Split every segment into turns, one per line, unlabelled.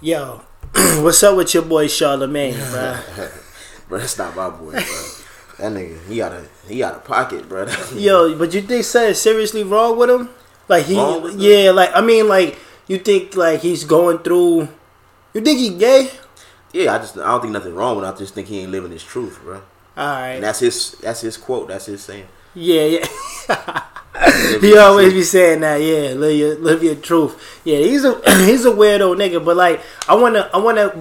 Yo, what's up with your boy Charlemagne, bro?
bro, that's not my boy, bro. That nigga, he got a he got a pocket, bro.
Yo, but you think something seriously wrong with him? Like he, yeah, like I mean, like you think like he's going through. You think he gay?
yeah, I just I don't think nothing wrong with. it. I just think he ain't living his truth, bro.
All right.
And that's his that's his quote. That's his saying.
Yeah, yeah. he always be saying that. Yeah, live your live your truth. Yeah, he's a he's a weirdo nigga. But like, I wanna I wanna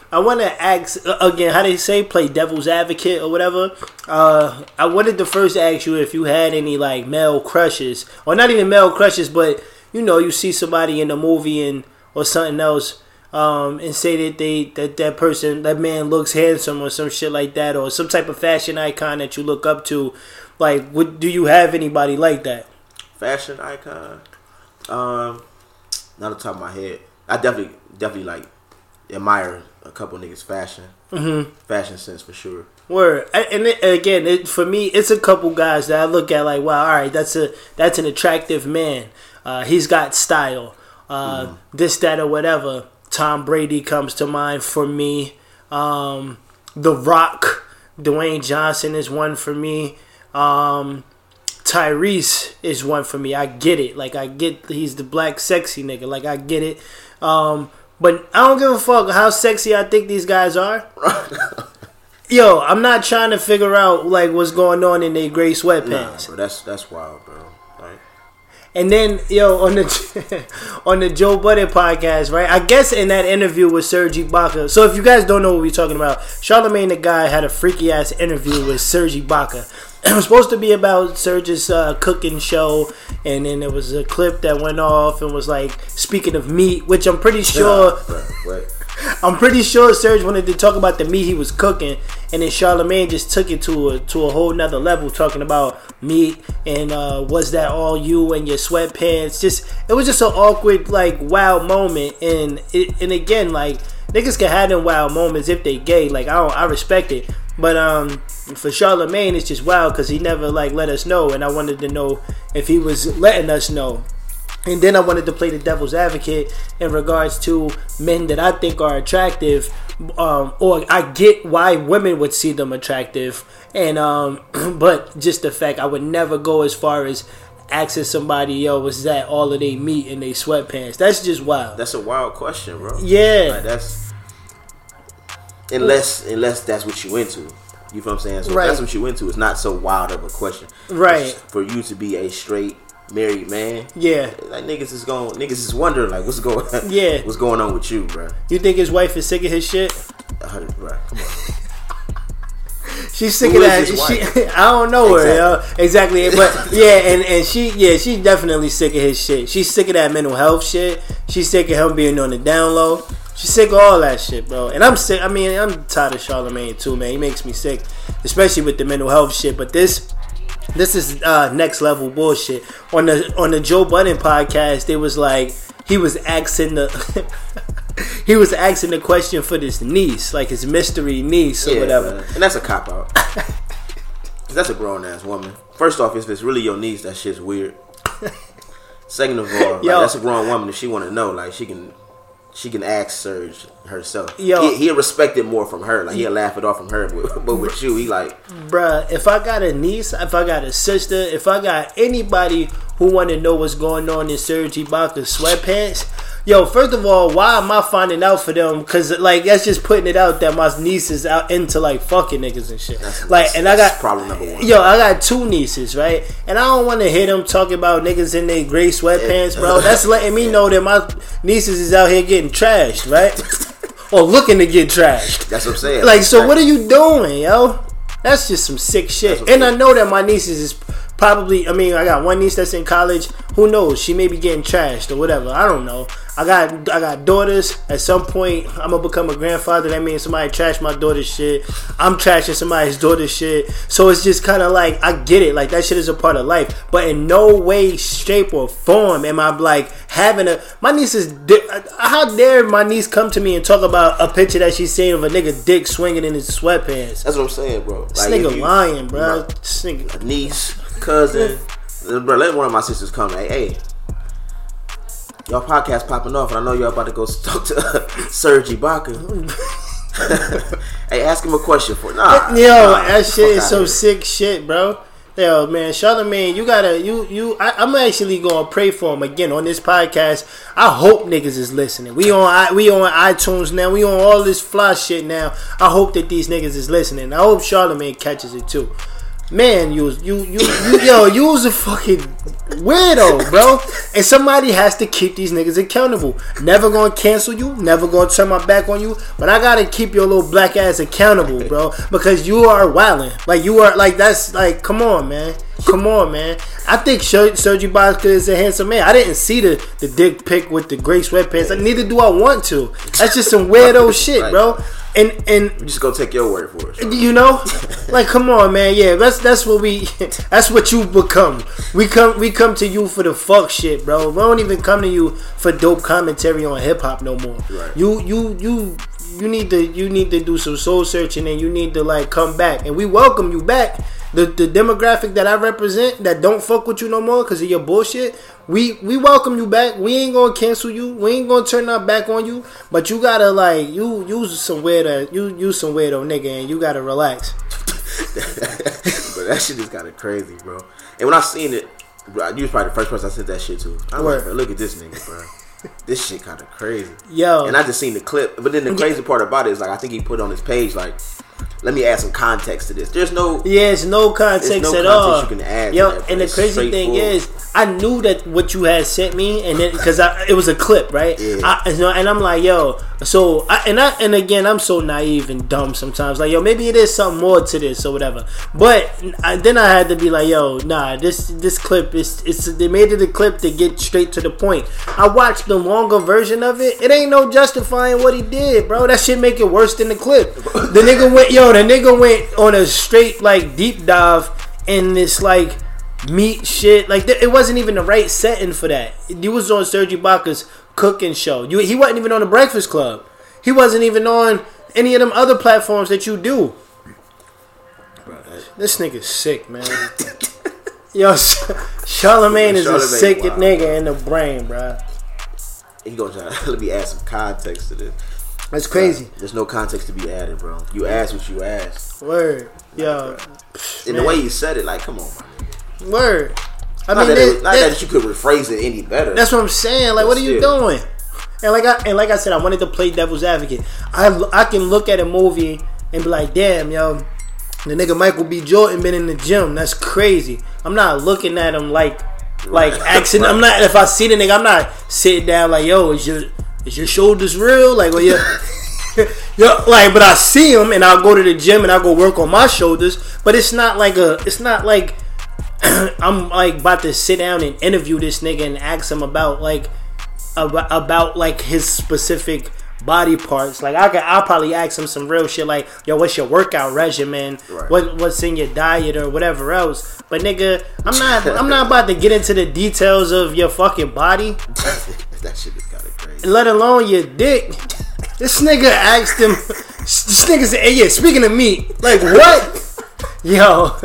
I wanna ask uh, again. How they say play devil's advocate or whatever. Uh, I wanted to first ask you if you had any like male crushes or not even male crushes, but you know you see somebody in a movie and or something else. Um, and say that they that that person that man looks handsome or some shit like that or some type of fashion icon that you look up to like, what do you have anybody like that?
Fashion icon. Um, not on top of my head. I definitely definitely like admire a couple niggas fashion. Mm-hmm. Fashion sense for sure.
Word, and it, again, it, for me, it's a couple guys that I look at like, wow, all right, that's a that's an attractive man. Uh, he's got style. Uh, This, that, or whatever. Tom Brady comes to mind for me. Um, the Rock, Dwayne Johnson is one for me. Um, Tyrese is one for me. I get it. Like I get he's the black sexy nigga. Like I get it. Um, but I don't give a fuck how sexy I think these guys are. Yo, I'm not trying to figure out like what's going on in their gray
Nah,
sweatpants.
bro, that's that's wild, bro. Like,
And then yo on the on the Joe Budden podcast, right? I guess in that interview with Serge Ibaka. So if you guys don't know what we're talking about, Charlemagne the guy had a freaky ass interview with Serge Ibaka. It was supposed to be about Serge's uh, cooking show, and then there was a clip that went off and was like speaking of meat, which I'm pretty sure.
nah, bro, what?
I'm pretty sure Serge wanted to talk about the meat he was cooking, and then Charlemagne just took it to a to a whole nother level, talking about meat and uh, was that all you and your sweatpants? Just it was just an awkward like wow moment, and it, and again like niggas can have them wow moments if they gay. Like I don't, I respect it, but um for Charlemagne it's just wild because he never like let us know, and I wanted to know if he was letting us know. And then I wanted to play the devil's advocate in regards to men that I think are attractive, um, or I get why women would see them attractive, and um, but just the fact I would never go as far as asking somebody, "Yo, was that all of they meat in they sweatpants?" That's just wild.
That's a wild question, bro.
Yeah.
Like, that's unless unless that's what you into. You feel what I'm saying? So
Right.
that's what you went to. It's not so wild of a question,
Right.
For you to be a straight married man,
yeah.
like niggas is going, niggas is wondering like what's going,
Yeah.
what's going on with you, bro?
You think his wife is sick of his shit?
Uh, bro, come on.
She's sick
Who
of that. She. I don't know her. Yo. Exactly. But yeah, and, and she yeah she's definitely sick of his shit. She's sick of that mental health shit. She's sick of him being on the down low. She's sick of all that shit, bro. And I'm sick. I mean, I'm tired of Charlemagne too, man. He makes me sick, especially with the mental health shit. But this. This is uh, next level bullshit. On the on the Joe Budden podcast, it was like he was asking the he was asking the question for this niece, like his mystery niece or
Yeah,
whatever.
man. and that's a cop out. that's a grown ass woman. First off, if it's really your niece, that shit's weird. Second of all, like, that's a grown woman. If she want to know, like she can, she can ask Serge herself.
Yo.
he, he'll respect it more from her. Like he'll laugh it off from her. But, but with you, he like,
Bruh, if I got a niece, if I got a sister, if I got anybody who want to know what's going on in Serge Ibaka's sweatpants, yo, first of all, why am I finding out for them? Because, like, that's just putting it out that my niece is out into, like, fucking niggas and shit.
That's-
like, and I got.
problem number one.
Yo, I got two nieces, right? And I don't want to hear them talking about niggas in their gray sweatpants, bro. That's letting me know that my nieces is out here getting trashed, right? or looking to get trashed.
that's what I'm saying.
Like, so what are you doing, yo? That's just some sick shit. And I know that my nieces is probably. I mean, I got one niece that's in college. Who knows? She may be getting trashed or whatever. I don't know. I got I got daughters. At some point, I'm gonna become a grandfather. That means somebody trash my daughter's shit. I'm trashing somebody's daughter's shit. So it's just kind of like I get it. Like that shit is a part of life. But in no way, shape, or form am I like having a. My niece is. How dare my niece come to me and talk about a picture that she's seen of a nigga dick swinging in his sweatpants?
That's what I'm saying, bro.
This
Like,
nigga
you-
lying, bro. This nigga.
niece, cousin, bro. Let one of my sisters come. Hey, hey, y'all podcast popping off, and I know y'all about to go talk to uh, Serge Ibaka. hey, ask him a question for nah.
Yo,
nah,
that shit is so sick shit, bro. Yo, man, Charlemagne, you gotta, you, you. I, I'm actually gonna pray for him again on this podcast. I hope niggas is listening. We on, I, we on iTunes now. We on all this fly shit now. I hope that these niggas is listening. I hope Charlemagne catches it too. Man, you, you, you, you yo, you was a fucking weirdo, bro. And somebody has to keep these niggas accountable. Never gonna cancel you. Never gonna turn my back on you. But I gotta keep your little black ass accountable, bro, because you are wilding. Like you are, like that's like, come on, man. Come on, man. I think Ser- Serge Ibaka is a handsome man. I didn't see the, the dick pic with the gray sweatpants. Like, neither do I want to. That's just some weirdo shit,
Right.
bro. And and
I'm just gonna take your word for it.
You know, like come on, man. Yeah, that's that's what we. That's what you become. We come we come to you for the fuck shit, bro. We don't even come to you for dope commentary on hip hop no more.
Right.
You you you you need to you need to do some soul searching and you need to like come back and we welcome you back. The the demographic that I represent that don't fuck with you no more because of your bullshit. We we welcome you back. We ain't gonna cancel you. We ain't gonna turn our back on you. But you gotta like you use some weirdo you use some weirdo nigga and you gotta relax.
but that shit is kind of crazy, bro. And when I seen it, you was probably the first person I sent that shit to. I'm like, look at this nigga, bro. This shit kind of crazy.
Yo,
And I just seen the clip. But then the crazy part about it is like I think he put on his page like, let me add some context to this. There's no
Yeah, it's no context
There's no
at
context
all.
you can add
Yo, and the crazy thing is, I knew that what you had sent me, and then because it was a clip, right?
Yeah.
I, and I'm like, yo, so I, and I and again, I'm so naive and dumb sometimes. Like, yo, maybe it is something more to this or whatever. But I, then I had to be like, yo, nah, this this clip is it's they made it a clip to get straight to the point. I watched the longer version of it. It ain't no justifying what he did, bro. That shit make it worse than the clip. The nigga went, yo, the nigga went on a straight like deep dive in this like meat shit. Like th- it wasn't even the right setting for that. He was on Serge Ibaka's cooking show. You he wasn't even on the Breakfast Club. He wasn't even on any of them other platforms that you do. This nigga's sick, man. Yo, Charlemagne is a sick
wow.
nigga in the brain, bro.
he gonna try. Let me add some context to this.
That's crazy.
There's no context to be added, bro. You asked what you asked.
Word, yo,
And the way you said it, like, come on, man.
word. I
Not,
mean,
that, it, not
that-
that you could rephrase it any better.
That's what I'm saying. Like,
But
what are you
still.
doing? And like I and like I said, I wanted to play devil's advocate. I I can look at a movie and be like, damn, yo, the nigga Michael B. Jordan been in the gym. That's crazy. I'm not looking at him like like
Right.
accident. I'm not. If I see the nigga, I'm not sitting down like, yo, is your is your shoulders real? Like, well, yeah. Yo, like, but I see them, and I'll go to the gym and I'll go work on my shoulders. But it's not like a, it's not like I'm like about to sit down and interview this nigga and ask him about like about, about like his specific body parts. Like I could, I'll probably ask him some real shit like, "Yo, what's your workout regimen?
Right.
What what's in your diet or whatever else." But nigga, I'm not I'm not about to get into the details of your fucking body,
that shit is kind of crazy.
let alone your dick. This nigga asked him. This nigga said, "Hey, yeah, speaking of me, like what?" Yo,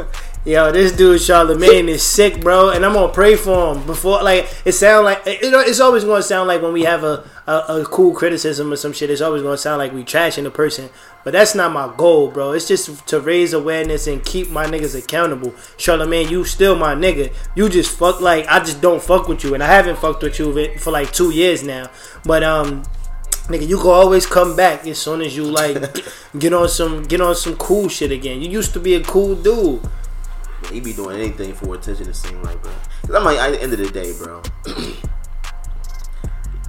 yo, this dude Charlemagne is sick, bro, and I'm gonna pray for him before. Like it sound like it, it's always gonna sound like when we have a, a a cool criticism or some shit. It's always gonna sound like we trashing the person, but that's not my goal, bro. It's just to raise awareness and keep my niggas accountable. Charlemagne, you still my nigga. You just fuck like I just don't fuck with you, and I haven't fucked with you for like two years now. But um, Nigga, you can always come back as soon as you like get, on some get on some cool shit again. You used to be a cool dude.
He be doing anything for attention. It seem like, bro. Cause I'm like, at the end of the day, bro.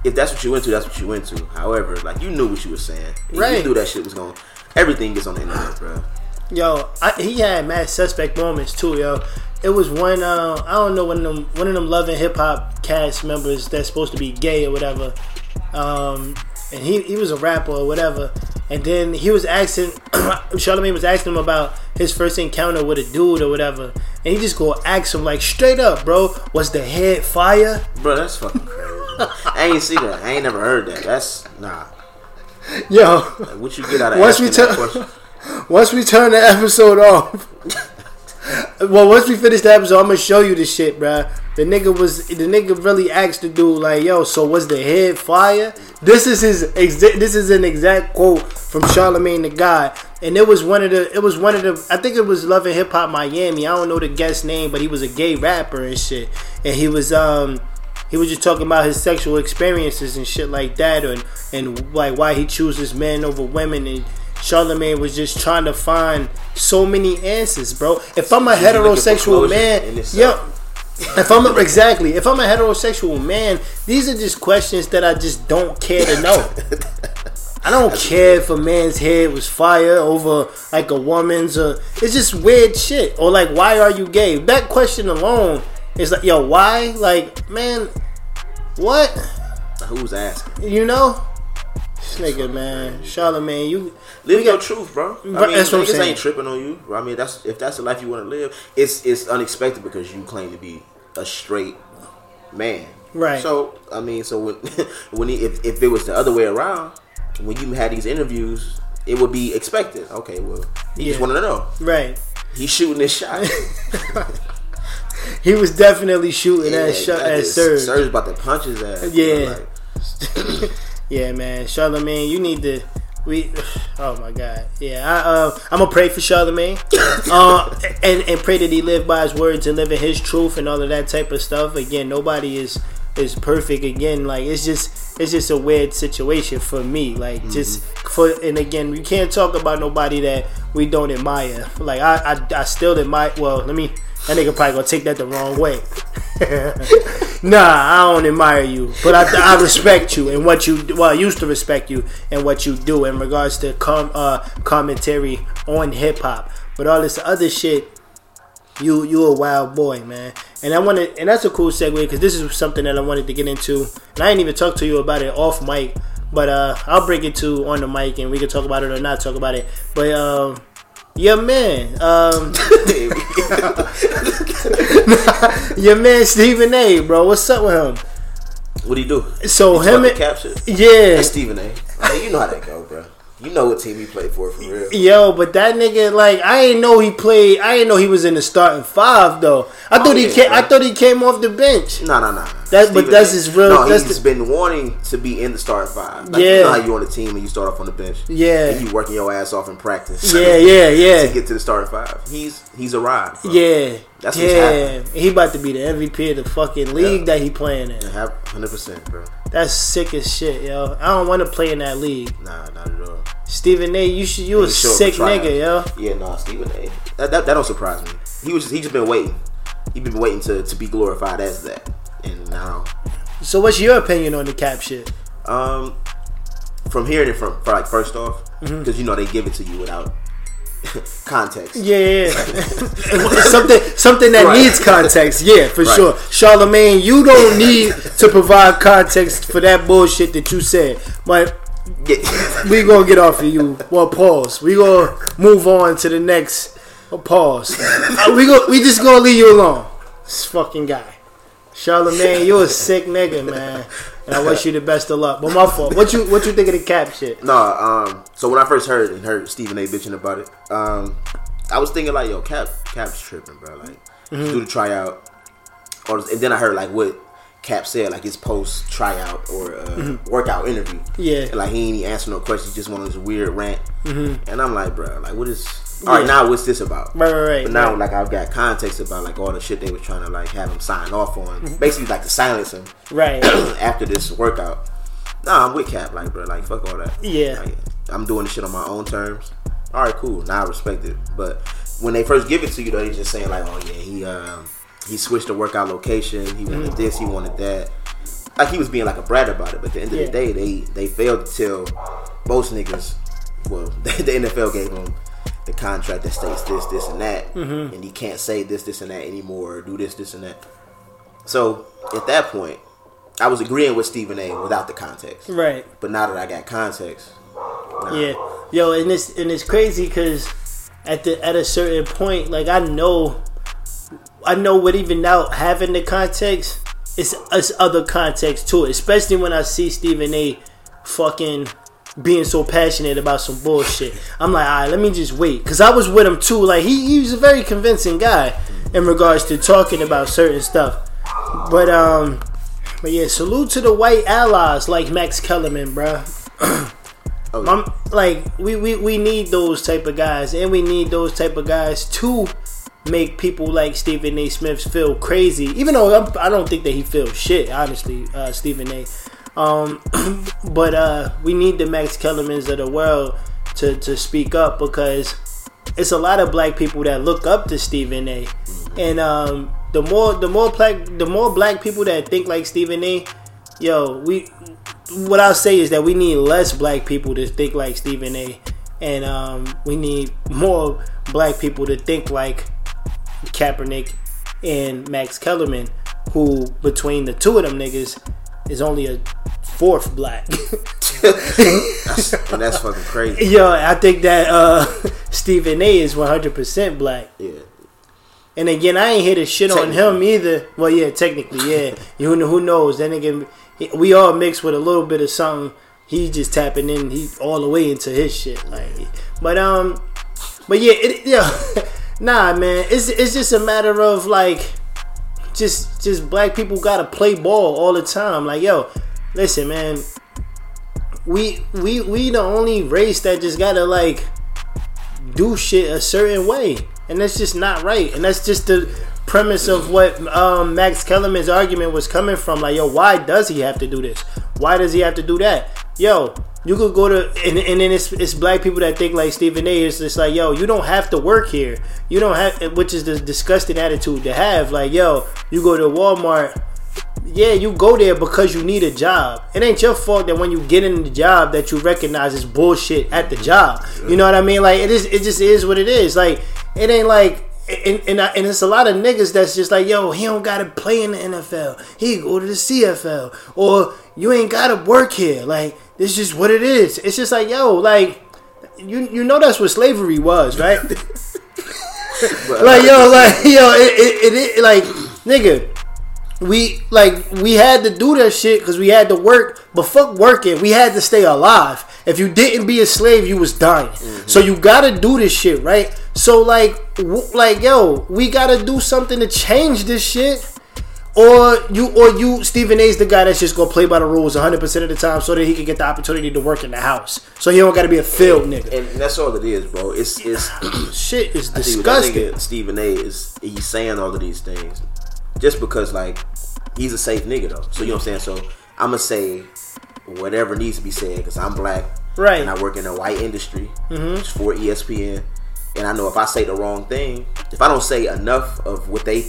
if that's what you went to, that's what you went to. However, like you knew what you were saying.
Right.
You knew that shit was going. Everything gets on the internet, bro.
Yo, I, he had mad suspect moments too, yo. It was one uh, I don't know one of them one of them loving hip hop cast members that's supposed to be gay or whatever. Um, and he he was a rapper or whatever. And then he was asking Charlemagne was asking him about his first encounter with a dude or whatever. And he just go ask him like straight up, bro, was the head fire?
Bro, that's fucking crazy. I ain't seen that. I ain't never heard that. That's nah.
Yo,
Like, what you get out of
Once we
asking that
tell-
question?
once we turn the episode off, well, once we finish the episode, I'm gonna show you the shit, bruh. The nigga was the nigga really asked the dude like, "Yo, so was the head fire?" This is his exa- this is an exact quote from Charlemagne the God, and it was one of the it was one of the I think it was Love and Hip Hop Miami. I don't know the guest name, but he was a gay rapper and shit, and he was um he was just talking about his sexual experiences and shit like that, and and like why he chooses men over women and. Charlemagne was just trying to find so many answers, bro. If I'm a heterosexual man, yeah. If I'm a, exactly, if I'm a heterosexual man, these are just questions that I just don't care to know. I don't care if a man's head was fire over like a woman's. Or, it's just weird shit. Or like, why are you gay? That question alone is like, yo, why? Like, man, what?
Who's asking?
You know? This nigga, man, Charlemagne, you
Live your
got-
truth, bro. I mean,
that's what I'm saying.
ain't tripping on you. I mean, that's if that's the life you want to live. It's it's unexpected because you claim to be a straight man,
Right.
So I mean, so when when he, if if it was the other way around, when you had these interviews, it would be expected. Okay, well, he just
Yeah.
wanted to know.
right.
He's shooting this shot.
He was definitely shooting
Yeah,
at shot at Serge.
Serge about to punch his ass.
Yeah.
Like,
Yeah, man, Charlemagne, you need to. We, oh my God, yeah. I, uh, I'm gonna pray for Charlemagne, uh, and and pray that he live by his words and live in his truth and all of that type of stuff. Again, nobody is is perfect. Again, like it's just it's just a weird situation for me. Like just for and again, we can't talk about nobody that we don't admire. Like I I, I still admire. Well, let me. That nigga probably gonna take that the wrong way. nah, I don't admire you, but I, I respect you and what you. Well, I used to respect you and what you do in regards to com, uh, commentary on hip hop. But all this other shit, you you a wild boy, man. And I wanted, and that's a cool segue because this is something that I wanted to get into, and I didn't even talk to you about it off mic, but uh, I'll bring it to on the mic and we can talk about it or not talk about it. But um, yeah, man, um, your man Stephen A, bro, what's up with him?
what do you do?
So
You
him, and, yeah,
That's Stephen A. Mean, you know how that go, bro. You know what team he played for for real.
Yo, but that nigga, like, I didn't know he played. I didn't know he was in the starting five though. I oh, thought
Oh,
he
yeah,
came. I thought he came off the bench.
No, no, no.
That- but that's his real-
No,
that's
he's
the-
been wanting to be in the starting five. Like,
Yeah.
You know how you on the team and you start off on the bench.
Yeah.
And you working your ass off in practice.
Yeah, yeah, yeah.
to get to the starting five. He's he's a ride. Bro.
yeah.
That's what's
Damn, he about to be the MVP of the fucking league
Yeah.
that he playing in.
Hundred percent, bro.
That's sick as shit, yo. I don't want to play in that league.
Nah, not at all.
Stephen A, you should, you a
He
sick nigga, yo.
Yeah, nah, Stephen A. That, that that don't surprise me. He was just, he just been waiting. He been waiting to, to be glorified as that, and now,
So, what's your opinion on the cap shit?
um, from hearing it from like first off, because
Mm-hmm.
you know they give it to you without context.
Yeah, yeah, yeah. something something that
Right.
needs context. Yeah, for
Right.
sure. Charlemagne, you don't need to provide context for that bullshit that you said. But
Yeah.
we gonna get off of you. Well, pause. We gonna move on to the next. Pause. We go. We just gonna leave you alone. This fucking guy, Charlemagne. You a sick nigga, man. And I wish you the best of luck. But my fault. What you What you think of the cap shit?
No, um, so when I first heard and heard Stephen A. bitching about it, um, I was thinking like, yo, Cap, Cap's tripping, bro. Like,
Mm-hmm.
do the tryout, or and then I heard like what Cap said, like his post tryout or uh, workout interview.
Mm-hmm. Yeah.
And, like he ain't answer no questions, just one of this weird rant. And I'm like, bro, like what is? All right, now what's this about?
Right, right, right.
But now,
right.
like I've got context about like all the shit they were trying to like have him sign off on,
Mm-hmm.
basically like to silence him
right.
after this workout. Nah, I'm with Cap, like bro, like fuck all that.
Yeah.
Like, I'm doing this shit on my own terms. All right, cool. Now I respect it. But when they first give it to you, though, they just saying like, oh yeah, he um he switched the workout location. He wanted
Mm-hmm.
this. He wanted that. Like he was being like a brat about it. But at the end of
Yeah.
the day, they they failed to tell most niggas. Well, the NFL gave him the contract that states this, this, and that,
Mm-hmm.
and he can't say this, this, and that anymore, or do this, this, and that. So at that point, I was agreeing with Stephen A. without the context.
Right.
But now that I got context, nah.
Yeah, yo, and it's and it's crazy because at the at a certain point, like I know, I know what even now having the context, it's it's other context to it. Especially when I see Stephen A. fucking being so passionate about some bullshit. I'm like, all right, let me just wait, cause I was with him too. Like he, he was a very convincing guy in regards to talking about certain stuff. But um, but yeah, salute to the white allies like Max Kellerman, bro.
Oh,
I'm, like we, we we need those type of guys, and we need those type of guys to make people like Stephen A. Smith feel crazy. Even though I'm, I do not think that he feels shit, honestly, uh, Stephen A. Um, but uh, we need the Max Kellermans of the world to to speak up because it's a lot of black people that look up to Stephen A. And um, the more the more black the more black people that think like Stephen A. Yo, we what I'll say is that we need less black people to think like Stephen A. And um, we need more black people to think like Kaepernick and Max Kellerman, who between the two of them niggas is only a fourth black.
that's, and that's fucking crazy.
Yo, I think that uh, Stephen A is 100% black.
Yeah.
And again, I ain't here to shit on him either. Well, yeah, technically, yeah. you know who knows? Then again, we all mix with a little bit of something. He's just tapping in. He all the way into his shit. Like, but um, but yeah, it, yeah, nah, man. It's it's just a matter of like, just just black people gotta play ball all the time. Like, yo, listen, man. We we we the only race that just gotta like do shit a certain way, and that's just not right. And that's just the premise of what um, Max Kellerman's argument was coming from. Like, yo, why does he have to do this? Why does he have to do that? Yo, you could go to and, and then it's, it's black people that think like Stephen A. It's just like, yo, you don't have to work here. You don't have, which is the disgusting attitude to have. Like, yo, you go to Walmart. Yeah, you go there because you need a job. It ain't your fault that when you get in the job that you recognize is bullshit at the job. You know what I mean? Like it is. It just is what it is. Like it ain't like and and, I, and it's a lot of niggas that's just like, yo, he don't gotta play in the NFL. He go to the CFL, or you ain't gotta work here. Like this is just what it is. It's just like, yo, like you you know that's what slavery was, right? like yo, like yo, it, it, it, it like nigga. We like we had to do that shit because we had to work, but fuck working. We had to stay alive. If you didn't be a slave, you was dying. Mm-hmm. So you gotta do this shit, right? So like, w- like yo, we gotta do something to change this shit. Or you, or you, Stephen A's the guy that's just gonna play by the rules 100 percent of the time, so that he can get the opportunity to work in the house. So he don't gotta be a field nigga.
And, and that's all it is, bro. It's it's
shit is disgusting.
Stephen A is he's saying all of these things just because like he's a safe nigga though. So you know what I'm saying. So I'm gonna say whatever needs to be said because I'm black,
right?
And I work in a white industry
mm-hmm.
for ESPN, and I know if I say the wrong thing, if I don't say enough of what they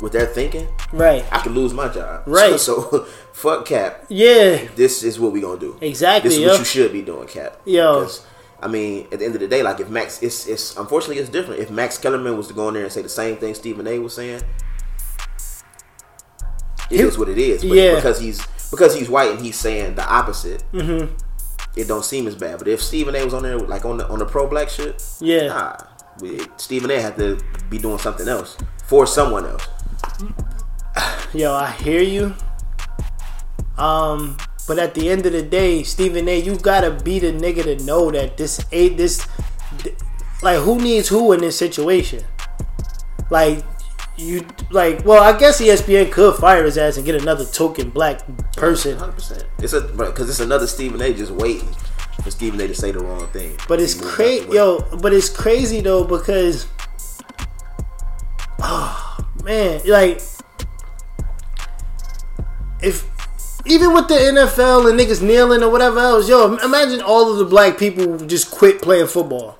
what they're thinking,
right,
I could lose my job.
Right.
So, so fuck Cap.
Yeah.
This is what we gonna do.
Exactly.
This is
yo.
what you should be doing, Cap.
Yo.
I mean, at the end of the day, like if Max, it's it's unfortunately it's different. If Max Kellerman was to go in there and say the same thing Stephen A. was saying, it he, is what it is. But
yeah.
because he's because he's white and he's saying the opposite,
mm-hmm.
it don't seem as bad. But if Stephen A. was on there like on the on the pro black shit,
yeah,
nah, we, Stephen A. had to be doing something else for someone else.
Yo, I hear you. Um, but at the end of the day, Stephen A. You gotta be the nigga to know that this ain't this. Like, who needs who in this situation? Like, you like well i guess espn could fire his ass and get another token black person.
100% it's a because it's another stephen a just waiting for stephen a to say the wrong thing.
But it's crazy yo but it's crazy though because oh man like if even with the NFL and niggas kneeling or whatever else, yo, imagine all of the black people just quit playing football.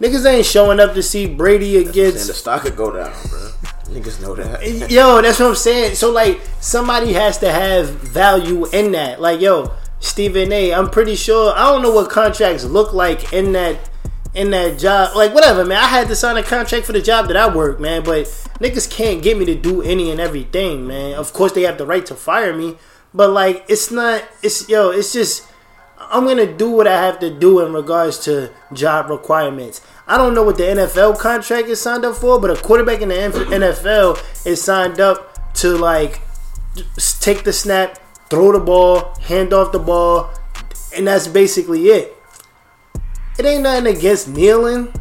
Niggas ain't showing up to see Brady against.
the stock could go down, bro. Niggas know that.
yo, that's what I'm saying. So like, somebody has to have value in that. Like, yo, Stephen A. I'm pretty sure. I don't know what contracts look like in that in that job. Like, whatever, man. I had to sign a contract for the job that I work, man. But niggas can't get me to do any and everything, man. Of course, they have the right to fire me, but like, it's not. It's yo. It's just I'm gonna do what I have to do in regards to job requirements. I don't know what the NFL contract is signed up for, but a quarterback in the NFL is signed up to like take the snap, throw the ball, hand off the ball, and that's basically it. It ain't nothing against kneeling.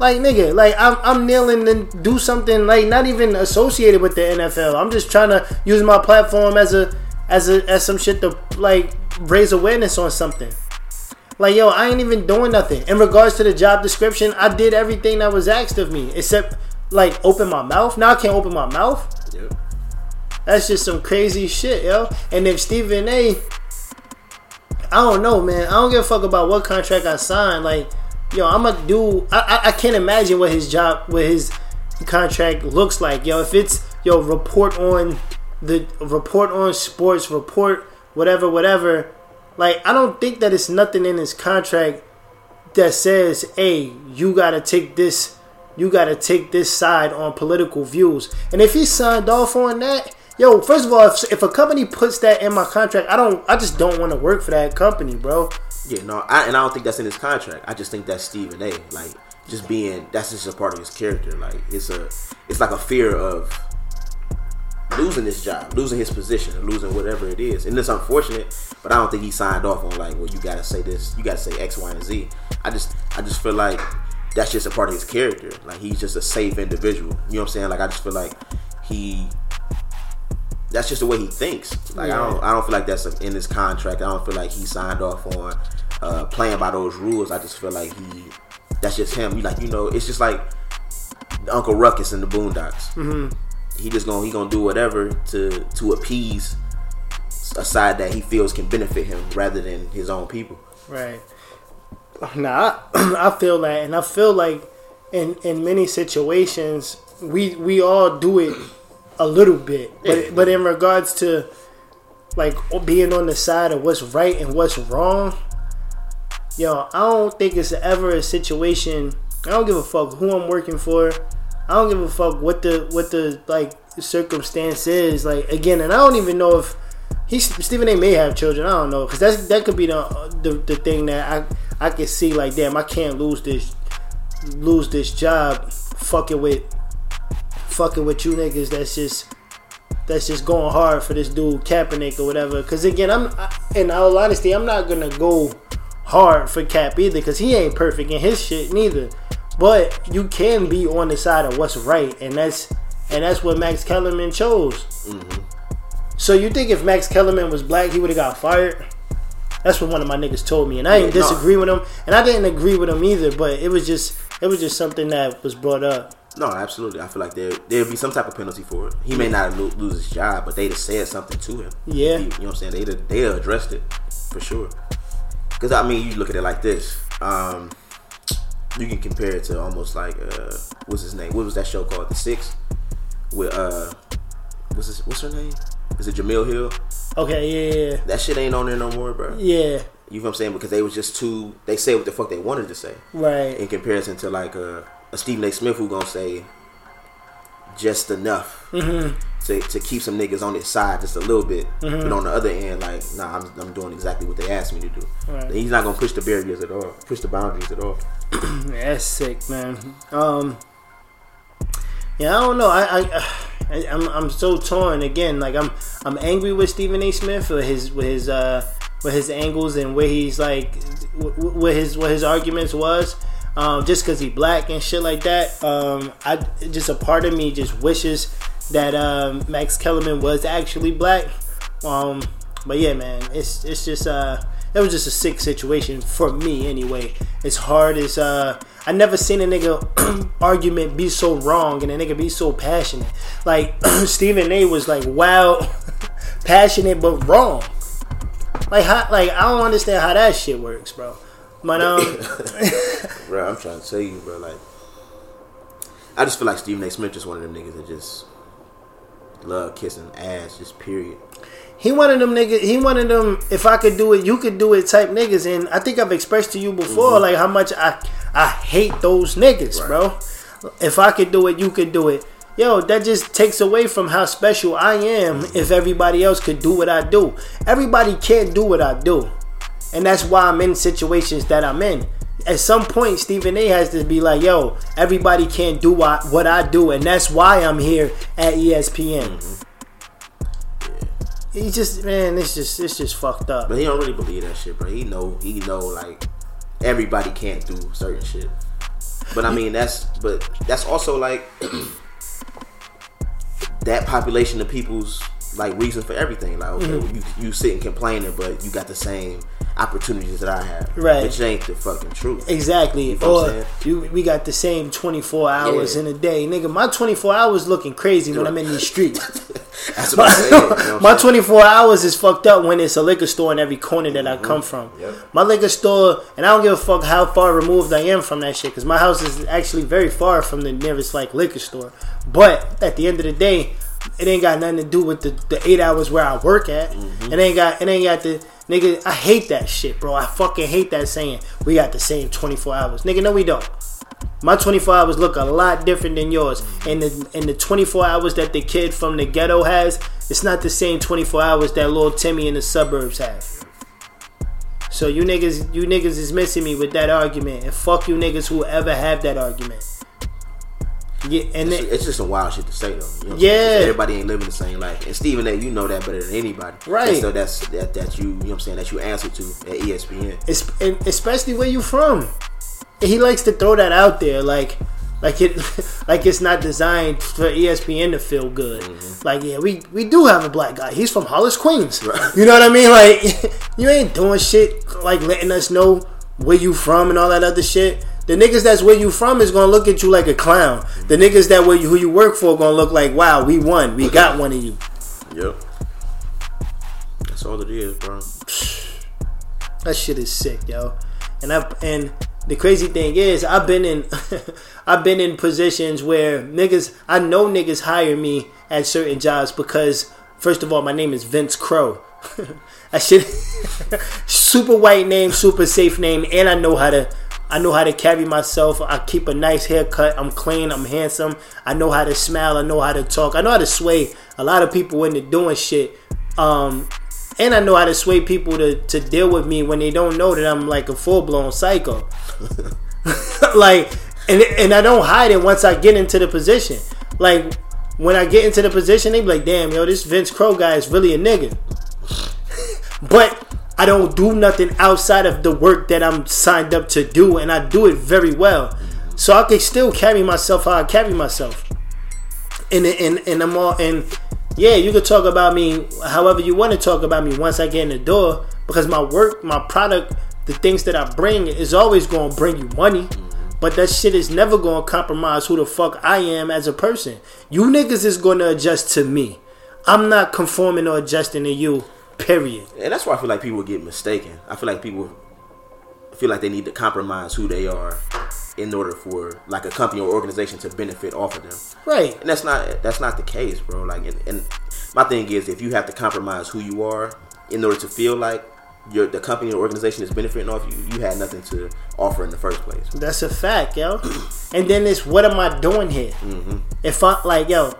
Like nigga, like I'm I'm kneeling and do something like not even associated with the NFL. I'm just trying to use my platform as a as a as some shit to like raise awareness on something. Like yo, I ain't even doing nothing. In regards to the job description, I did everything that was asked of me except like open my mouth. Now I can't open my mouth.
Yep.
That's just some crazy shit, yo. And if Stephen A. I don't know, man. I don't give a fuck about what contract I signed. Like, yo, I'm gonna do. I, I, I can't imagine what his job, what his contract looks like, yo. If it's yo report on the report on sports, report whatever, whatever. Like, I don't think that it's nothing in his contract that says, "Hey, you gotta take this." You gotta take this side on political views, and if he signed off on that, Yo, first of all, if, if a company puts that in my contract, I don't. I just don't want to work for that company, bro.
Yeah, no, I, and I don't think that's in his contract. I just think that's Stephen A. Like just being that's just a part of his character. Like it's a it's like a fear of losing his job, losing his position, losing whatever it is. And it's unfortunate, but I don't think he signed off on like, well, you gotta say this, you gotta say X, Y, and Z. I just I just feel like that's just a part of his character. Like he's just a safe individual. You know what I'm saying? Like I just feel like he that's just the way he thinks. Like yeah. I don't I don't feel like that's in his contract. I don't feel like he signed off on uh, playing by those rules. I just feel like he that's just him. You like you know it's just like Uncle Ruckus in the Boondocks. Mm-hmm. He just gonna he gonna do whatever to to appease a side that he feels can benefit him rather than his own people.
Right. Nah, I, I feel that, and I feel like in in many situations we we all do it a little bit, but yeah. but in regards to like being on the side of what's right and what's wrong, yo, I don't think it's ever a situation. I don't give a fuck who I'm working for. I don't give a fuck what the what the like circumstance is. Like again, and I don't even know if he Stephen A. may have children. I don't know because that's that could be the, the the thing that I I can see. Like damn, I can't lose this lose this job fucking with fucking with you niggas that's just that's just going hard for this dude Kaepernick or whatever. Because again, I'm in all honesty, I'm not gonna go hard for Cap either because he ain't perfect in his shit neither. But you can be on the side of what's right, and that's and that's what Max Kellerman chose. Mm-hmm. So you think if Max Kellerman was black, he would have got fired? That's what one of my niggas told me, and I didn't disagree with him, and I didn't agree with him either. But it was just it was just something that was brought up.
No, absolutely. I feel like there there'd be some type of penalty for it. He may not lo- lose his job, but they'd have said something to him.
Yeah,
you know what I'm saying? They'd have, they'd have addressed it for sure. Because I mean, you look at it like this. Um, you can compare it to almost like uh, what's his name? What was that show called? The Six with uh, what's his, what's her name? Is it Jemele Hill?
Okay, yeah, yeah.
That shit ain't on there no more, bro.
Yeah.
You know what I'm saying? Because they was just too. They say what the fuck they wanted to say.
Right.
In comparison to like uh a Stephen A. Smith who gonna say just enough mm-hmm. To, to keep some niggas on his side just a little bit. Mm-hmm. But on the other end, like, nah, I'm, I'm doing exactly what they asked me to do. Right. He's not gonna push the barriers at all, push the boundaries at all.
That's sick, man. Um, yeah, I don't know. I, I, I am I'm, I'm so torn again. Like I'm I'm angry with Stephen A. Smith for his with his uh with his angles and where he's like what his what his arguments was um, just because he black and shit like that. Um, I just a part of me just wishes that um, Max Kellerman was actually black. Um, but yeah, man, it's it's just uh, it was just a sick situation for me anyway. As hard as uh, I never seen a nigga argument be so wrong and a nigga be so passionate. Like Stephen A. was like wow, passionate but wrong. Like how, like I don't understand how that shit works, bro. But um,
bro, I'm trying to tell you, bro. Like, I just feel like Stephen A. Smith just one of them niggas that just love kissing ass, just period.
He one of them niggas. He one of them. If I could do it, you could do it. Type niggas, and I think I've expressed to you before, mm-hmm. like how much I I hate those niggas, right. bro. If I could do it, you could do it. Yo, that just takes away from how special I am. Mm-hmm. If everybody else could do what I do, everybody can't do what I do. And that's why I'm in situations that I'm in. At some point, Stephen A has to be like, yo, everybody can't do what, what I do. And that's why I'm here at ESPN. Mm-hmm. he just man, it's just it's just fucked up.
But he don't really believe that shit, bro. He know he know like everybody can't do certain shit. But I mean that's but that's also like that population of people's like reason for everything. Like okay,
Mm-hmm.
you you sitting complaining, but you got the same opportunities that I have,
Right.
Which ain't the fucking truth.
Exactly.
You know
or you, we got the same 24 hours
Yeah.
in a day. Nigga, my 24 hours looking crazy when I'm in these streets.
That's what I'm saying. You know
my 24 hours is fucked up when it's a liquor store in every corner that I come from.
Mm-hmm. Yep.
My liquor store, and I don't give a fuck how far removed I am from that shit, because my house is actually very far from the nearest like liquor store. But at the end of the day, it ain't got nothing to do with the, the eight hours where I work at.
Mm-hmm.
It ain't got it ain't got the nigga. I hate that shit, bro. I fucking hate that saying we got the same 24 hours, nigga. No, we don't. My 24 hours look a lot different than yours. And the and the 24 hours that the kid from the ghetto has, it's not the same 24 hours that little Timmy in the suburbs have. So you niggas, you niggas is missing me with that argument, and fuck you niggas who ever have that argument. Yeah, and
It's, it's just some wild shit to say though. You know
Yeah.
everybody ain't living the same life. And Stephen A, you know that better than anybody.
Right.
So that's that that you you know what I'm saying that you answer to at ESPN.
es- and especially where you from. He likes to throw that out there, like, like it, like it's not designed for ESPN to feel good. Mm-hmm. Like, yeah, we we do have a black guy. He's from Hollis, Queens.
Right.
You know what I mean? Like, you ain't doing shit like letting us know where you from and all that other shit. The niggas that's where you from is gonna look at you like a clown. The niggas that where you, who you work for gonna look like, wow, we won, we got one of you.
Yep. That's all it is, bro.
That shit is sick, yo. And I and the crazy thing is, I've been in, I've been in positions where niggas, I know niggas hire me at certain jobs because, first of all, my name is Vince Crow. I shit, super white name, super safe name, and I know how to. I know how to carry myself. I keep a nice haircut. I'm clean. I'm handsome. I know how to smile. I know how to talk. I know how to sway a lot of people they're doing shit. Um, and I know how to sway people to, to deal with me when they don't know that I'm like a full blown psycho. like, and and I don't hide it once I get into the position. Like when I get into the position, they be like, "Damn, yo, this Vince Crow guy is really a nigga." but I don't do nothing outside of the work that I'm signed up to do, and I do it very well. So I can still carry myself how I carry myself and and and I'm all and yeah, you could talk about me however you want to talk about me once I get in the door because my work, my product, the things that I bring is always going to bring you money. But that shit is never going to compromise who the fuck I am as a person. You niggas is going to adjust to me. I'm not conforming or adjusting to you. Period.
And that's why I feel like people get mistaken. I feel like people feel like they need to compromise who they are in order for like a company or organization to benefit off of them.
Right.
And that's not that's not the case, bro. Like, and, and my thing is, if you have to compromise who you are in order to feel like your the company or organization is benefiting off you, you had nothing to offer in the first place.
That's a fact, yo. And then it's what am I doing here? Mm-hmm. If I like, yo.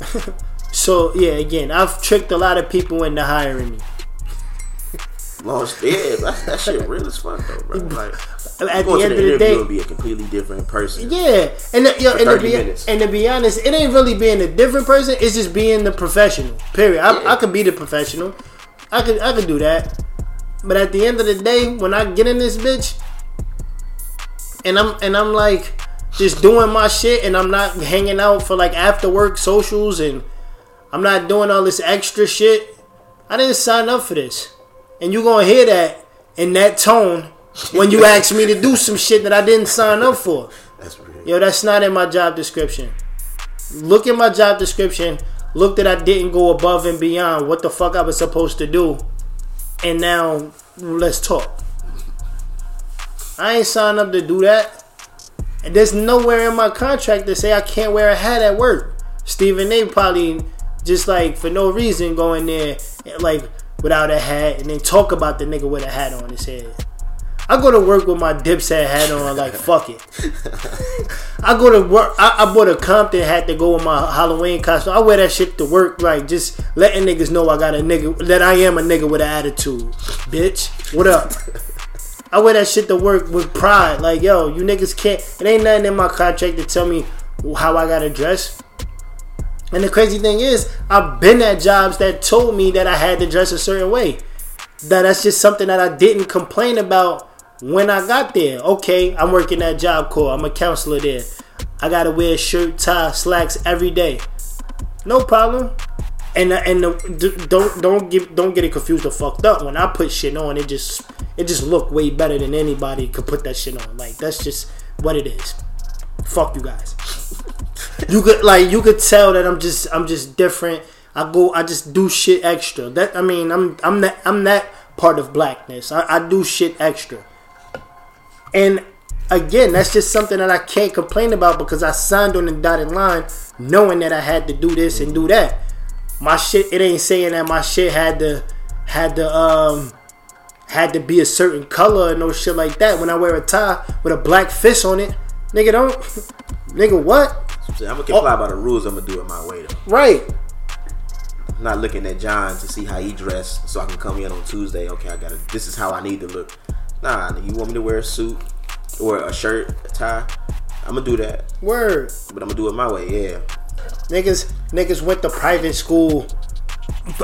so yeah, again, I've tricked a lot of people into hiring me.
Lost, yeah, that, that shit real as fuck though, bro. Like,
At the end of
the
day,
and be a completely different person.
yeah, and the, yo, and, to be, and to be honest, it ain't really being a different person. It's just being the professional. Period. I,
Yeah.
I could be the professional. I could I could do that. But at the end of the day, when I get in this bitch, and I'm and I'm like just doing my shit, and I'm not hanging out for like after work socials, and I'm not doing all this extra shit. I didn't sign up for this, and you're gonna hear that in that tone when you ask me to do some shit that I didn't sign up for.
That's real.
Yo, that's not in my job description. Look at my job description. Look that I didn't go above and beyond what the fuck I was supposed to do. And now let's talk. I ain't signed up to do that. And there's nowhere in my contract to say I can't wear a hat at work. Stephen A probably just like for no reason go in there like without a hat and then talk about the nigga with a hat on his head. I go to work with my dipset hat on, like fuck it. I go to work. I, I bought a Compton hat to go with my Halloween costume. I wear that shit to work, like just letting niggas know I got a nigga that I am a nigga with an attitude, bitch. What up? I wear that shit to work with pride. Like yo, you niggas can't. It ain't nothing in my contract to tell me how I gotta dress. And the crazy thing is, I've been at jobs that told me that I had to dress a certain way. That that's just something that I didn't complain about when I got there. Okay, I'm working at Job Corps. I'm a counselor there. I gotta wear shirt, tie, slacks every day. No problem. And and the, don't don't get don't get it confused or fucked up. When I put shit on, it just it just look way better than anybody could put that shit on. Like that's just what it is. Fuck you guys. You could like you could tell that I'm just I'm just different. I go I just do shit extra. That I mean I'm I'm that I'm that part of blackness. I, I do shit extra. And again, that's just something that I can't complain about because I signed on the dotted line knowing that I had to do this and do that. My shit it ain't saying that my shit had to had to um had to be a certain color or no shit like that. When I wear a tie with a black fist on it, nigga don't nigga what?
I'm gonna comply oh. by the rules. I'm gonna do it my way though.
Right.
I'm not looking at John to see how he dressed, so I can come in on Tuesday. Okay, I gotta. This is how I need to look. Nah, you want me to wear a suit or a shirt, a tie? I'm gonna do that.
Word.
But I'm gonna do it my way. Yeah.
Niggas, niggas went to private school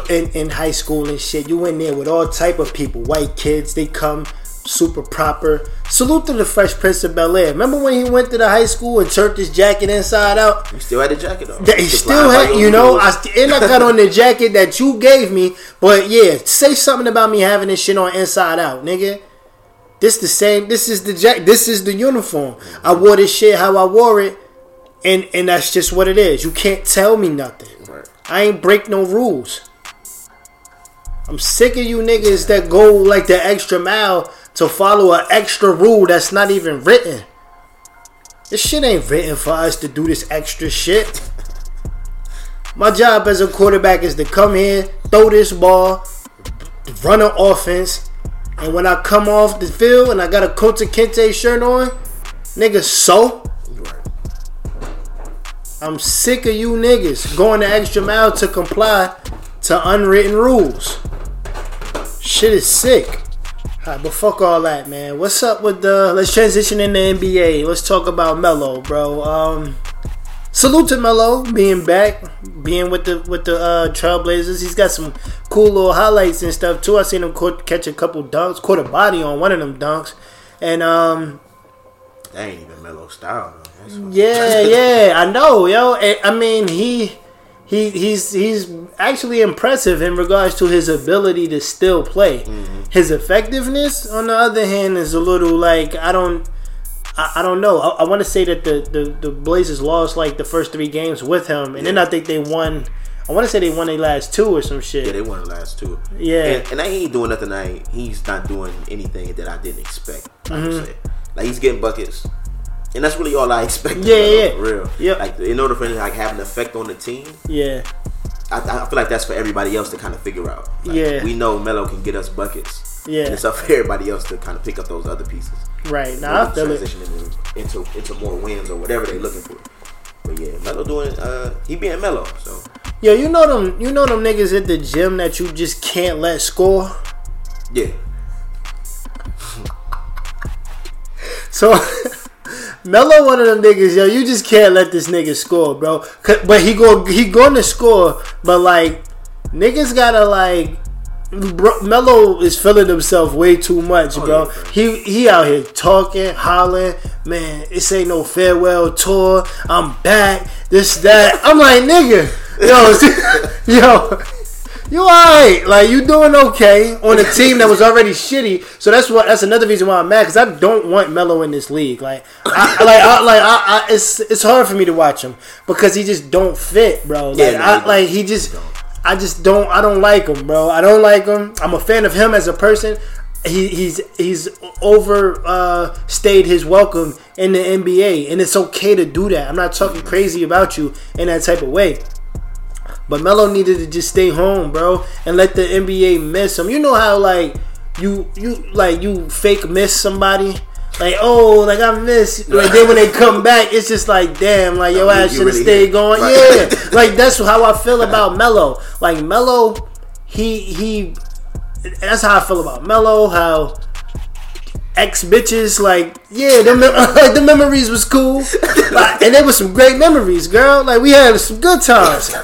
in, in high school and shit. You in there with all type of people, white kids. They come super proper. Salute to the Fresh Prince of Bel Air. Remember when he went to the high school and turned his jacket inside out?
He still had the jacket on.
He still had, you know, I, and I got on the jacket that you gave me. But yeah, say something about me having this shit on inside out, nigga. This the same. This is the jack. This is the uniform. I wore this shit how I wore it, and and that's just what it is. You can't tell me nothing. Right. I ain't break no rules. I'm sick of you niggas that go like the extra mile to follow an extra rule that's not even written. This shit ain't written for us to do this extra shit. My job as a quarterback is to come here, throw this ball, run an offense, and when I come off the field and I got a Kunta Kinte shirt on, nigga, so I'm sick of you niggas going the extra mile to comply to unwritten rules. Shit is sick. Alright, but fuck all that, man. What's up with the? Let's transition in the NBA. Let's talk about Melo, bro. Um, salute to Melo being back, being with the with the uh, Trailblazers. He's got some cool little highlights and stuff too. I seen him catch a couple dunks, caught a body on one of them dunks, and um,
that ain't even Melo style.
Yeah, yeah, I know, yo. I mean, he he he's he's actually impressive in regards to his ability to still play. Mm-hmm. His effectiveness, on the other hand, is a little like I don't. I, I don't know. I, I want to say that the, the, the Blazers lost like the first three games with him, and yeah. then I think they won. I want to say they won the last two or some shit.
Yeah, they won the last two.
Yeah,
and, and I ain't doing nothing. I he's not doing anything that I didn't expect. Mm-hmm. Like he's getting buckets and that's really all I expect.
Yeah, yeah,
real. Yeah, like in order for it to like have an effect on the team.
Yeah.
I, I feel like that's for everybody else to kind of figure out. Like,
yeah,
we know Melo can get us buckets.
Yeah,
and it's up for everybody else to kind of pick up those other pieces.
Right now, I feel
transition it. Into, into into more wins or whatever they're looking for. But yeah, Melo doing uh he being Melo. So
yeah, you know them you know them niggas at the gym that you just can't let score.
Yeah.
so Melo one of them niggas, yo. You just can't let this nigga score, bro. But he go he going to score, but like niggas gotta like. Bro, Melo is feeling himself way too much, oh, bro. Yeah, he he out here talking, hollering, man. This ain't no farewell tour. I'm back. This that. I'm like, nigga, yo, yo you alright. Like you doing okay on a team that was already shitty. So that's what that's another reason why I'm mad because I don't want Melo in this league. Like I like I, like I, I, it's it's hard for me to watch him because he just don't fit, bro. Like yeah, no, I, like he just I just don't I don't like him, bro. I don't like him. I'm a fan of him as a person. He, he's he's over uh, stayed his welcome in the NBA, and it's okay to do that. I'm not talking crazy about you in that type of way. But Melo needed to just stay home, bro, and let the NBA miss him. You know how like you you like you fake miss somebody. Like oh, like I miss. Like then when they come back, it's just like damn, like your ass should have really stayed going. Right. Yeah, like that's how I feel about Melo. Like Melo, he he. That's how I feel about Melo. How ex bitches. Like, yeah, the, like, the memories was cool, like, and there was some great memories, girl. Like, we had some good times.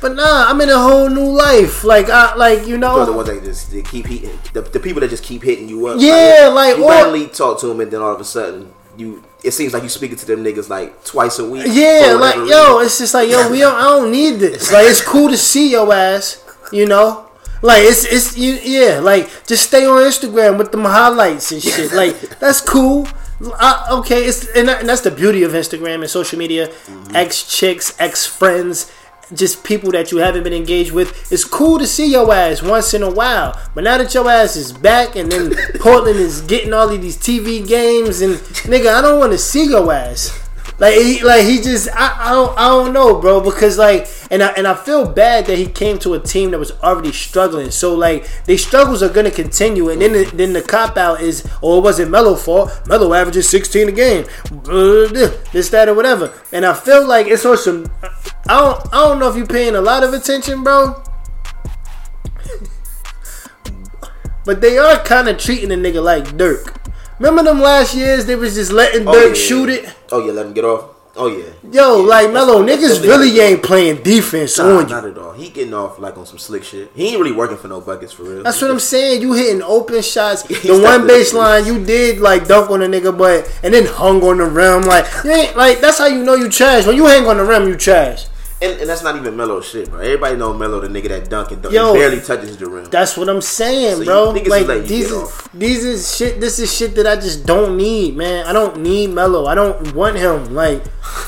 But nah, I'm in a whole new life. Like I like you know
the ones that just they keep hitting the, the people that just keep hitting you up.
Yeah, like,
you
or-
randomly talk to them and then all of a sudden you it seems like you speaking to them niggas like twice a week.
Yeah, like
whatever
yo,
reason.
it's just like yo, we don't, I don't need this. Like it's cool to see your ass, you know. Like it's it's you yeah, like just stay on Instagram with them highlights and shit. Like that's cool. I, okay, it's and, that, and that's the beauty of Instagram and social media.
Mm-hmm.
Ex chicks, ex friends, just people that you haven't been engaged with. It's cool to see your ass once in a while. But now that your ass is back and then Portland is getting all of these TV games and nigga, I don't want to see your ass. Like he, like he just, I, I don't, I don't know, bro. Because like, and I, and I feel bad that he came to a team that was already struggling. So like, these struggles are gonna continue, and then the, then the cop out is, oh, it wasn't Melo fault. Melo averages sixteen a game, this, that, or whatever. And I feel like it's on some. I don't, I don't know if you're paying a lot of attention, bro. But they are kind of treating a nigga like Dirk. Remember them last years? They was just letting
Oh,
Dirk
yeah.
shoot it.
Oh yeah, let him get off. Oh yeah.
Yo,
Yeah,
like Melo, niggas really ain't playing defense
Nah,
on you.
not at all. He getting off like on some slick shit. He ain't really working for no buckets for real.
That's what I'm saying. You hitting open shots. The one baseline you did like dunk on a nigga, but and then hung on the rim. Like you ain't like that's how you know you trash. When you hang on the rim, you trash.
And, and that's not even Melo shit, bro. Everybody know Melo, the nigga that dunk and dunk.
Yo.
barely touches the rim.
That's what I'm saying,
So
bro. Like these is these is shit. This is shit that I just don't need, man. I don't need Melo. I don't want him. Like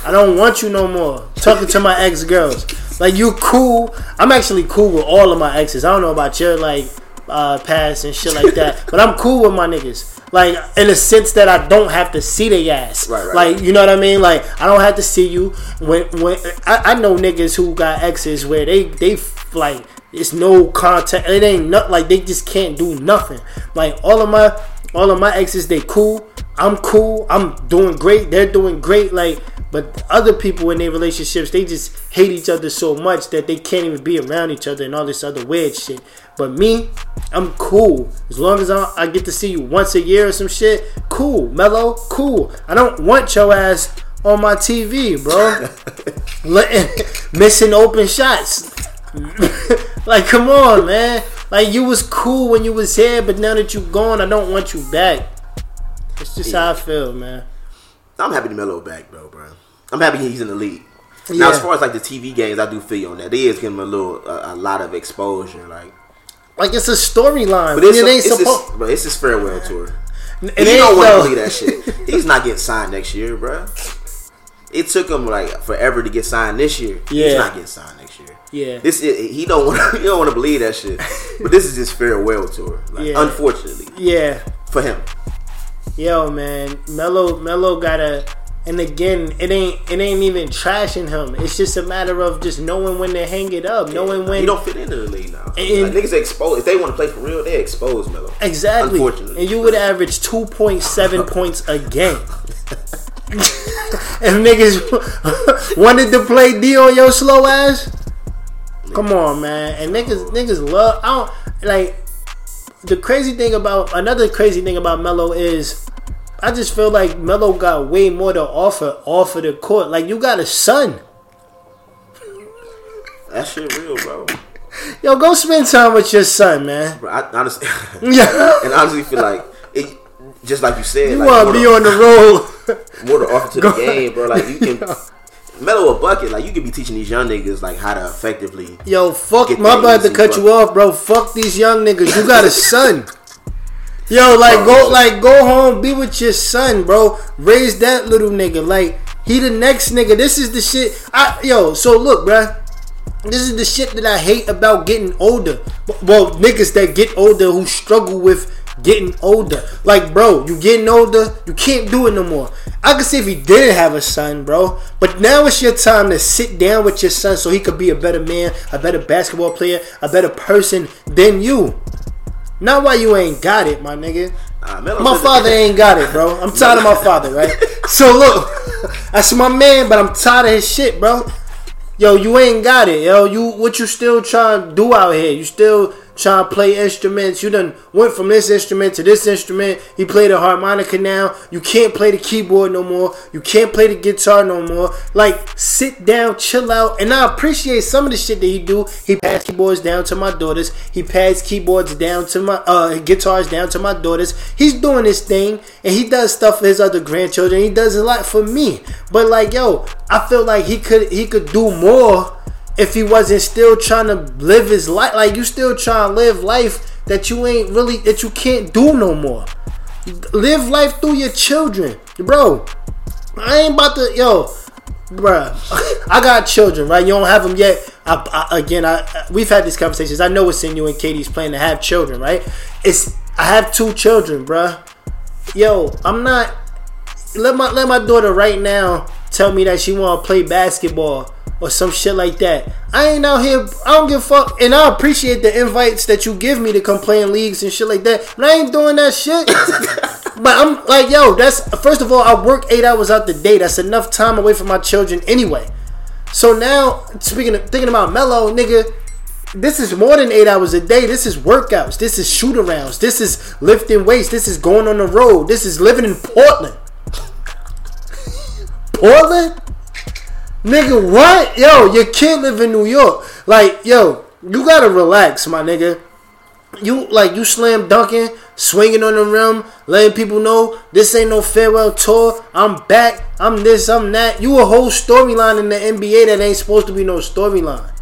I don't want you no more. Talking to my ex girls. Like you cool. I'm actually cool with all of my exes. I don't know about your like uh, past and shit like that, but I'm cool with my niggas. Like in a sense that I don't have to see their ass.
Right, right,
like
right.
you know what I mean? Like I don't have to see you when when I, I know niggas who got exes where they they like it's no contact. It ain't not like they just can't do nothing. Like all of my all of my exes, they cool. I'm cool. I'm doing great. They're doing great. Like but other people in their relationships, they just hate each other so much that they can't even be around each other and all this other weird shit. But me, I'm cool. As long as I, I get to see you once a year or some shit, cool. Melo, cool. I don't want your ass on my TV, bro. Missing open shots. like, come on, man. Like, you was cool when you was here, but now that you gone, I don't want you back. It's just how I feel, man.
I'm happy to Melo back, though, bro. I'm happy he's in the league. Now, as far as like the TV games, I do feel you on that. They is giving him a little, a, a lot of exposure, like.
Like, it's a storyline.
But it's,
it
a-
ain't supposed.
bro, it's his farewell tour.
It
he
ain't
don't want to believe that shit. He's not getting signed next year, bro. It took him like forever to get signed this year.
Yeah.
He's not getting signed next year.
Yeah.
This is, he don't want he don't want to believe that shit. But this is his farewell tour. Like,
Yeah.
unfortunately
Yeah.
for him.
Yo, man, Melo, Melo gotta, and again, it ain't, it ain't even trashing him. It's just a matter of just knowing when to hang it up, knowing when.
he don't fit into the league now.
And-
like, niggas expose if they want to play for real, they expose Melo.
exactly,
Unfortunately.
and you would average two point seven points a game. if niggas wanted to play D on your slow ass, come on, man. And niggas, niggas love. I don't like. The crazy thing about another crazy thing about Melo is I just feel like Melo got way more to offer off of the court. Like you got a son.
That shit real, bro.
Yo, go spend time with your son, man.
Bro, I honestly,
Yeah.
and honestly feel like it. Just like you said,
You
like,
wanna be on the road.
more to offer to the game, bro. Like you can mellow a bucket. Like you could be teaching these young niggas like how to effectively.
Yo, fuck my about to cut you off, bro. Fuck these young niggas. You got a son. Yo, like go like go home, be with your son, bro. Raise that little nigga. Like he the next nigga. This is the shit. I yo, so look, bruh. This is the shit that I hate about getting older. Well, niggas that get older who struggle with getting older. Like, bro, you getting older, you can't do it no more. I could see if he didn't have a son, bro. But now it's your time to sit down with your son so he could be a better man, a better basketball player, a better person than you. Not why you ain't got it, my nigga.
Nah,
My father ain't got it, bro. I'm tired of my father, right? So look, that's my man, but I'm tired of his shit, bro. Yo, you ain't got it, yo. You what you still trying to do out here? You still trying to play instruments. You done went from this instrument to this instrument. He played a harmonica now. You can't play the keyboard no more. You can't play the guitar no more. Like, sit down, chill out. And I appreciate some of the shit that he do. He passed keyboards down to my daughters. He passed keyboards down to my uh guitars down to my daughters. He's doing this thing and he does stuff for his other grandchildren. He does a lot for me. But like, yo, I feel like he could he could do more if he wasn't still trying to live his life like you still trying to live life that you ain't really that you can't do no more. Live life through your children bro. I ain't about to yo bruh. I got children right? You don't have them yet. I, I, again I we've had these conversations. I know it's in you and katie's plan to have children right? It's i have two children bruh. Yo i'm not let my let my daughter right now tell me that she want to play basketball or some shit like that. I ain't out here. I don't give a fuck, and I appreciate the invites that you give me to come play in leagues and shit like that. But I ain't doing that shit. but I'm like, yo, that's first of all, I work eight hours out the day. That's enough time away from my children anyway. So now, speaking of thinking about Melo, nigga, this is more than eight hours a day. This is workouts. This is shoot arounds. This is lifting weights. This is going on the road. This is living in Portland. Portland? Nigga, what? Yo, your kid live in New York. Like, yo, you gotta relax, my nigga. You like you slam dunking, swinging on the rim, letting people know this ain't no farewell tour. I'm back. I'm this. I'm that. You a whole storyline in the NBA that ain't supposed to be no storyline.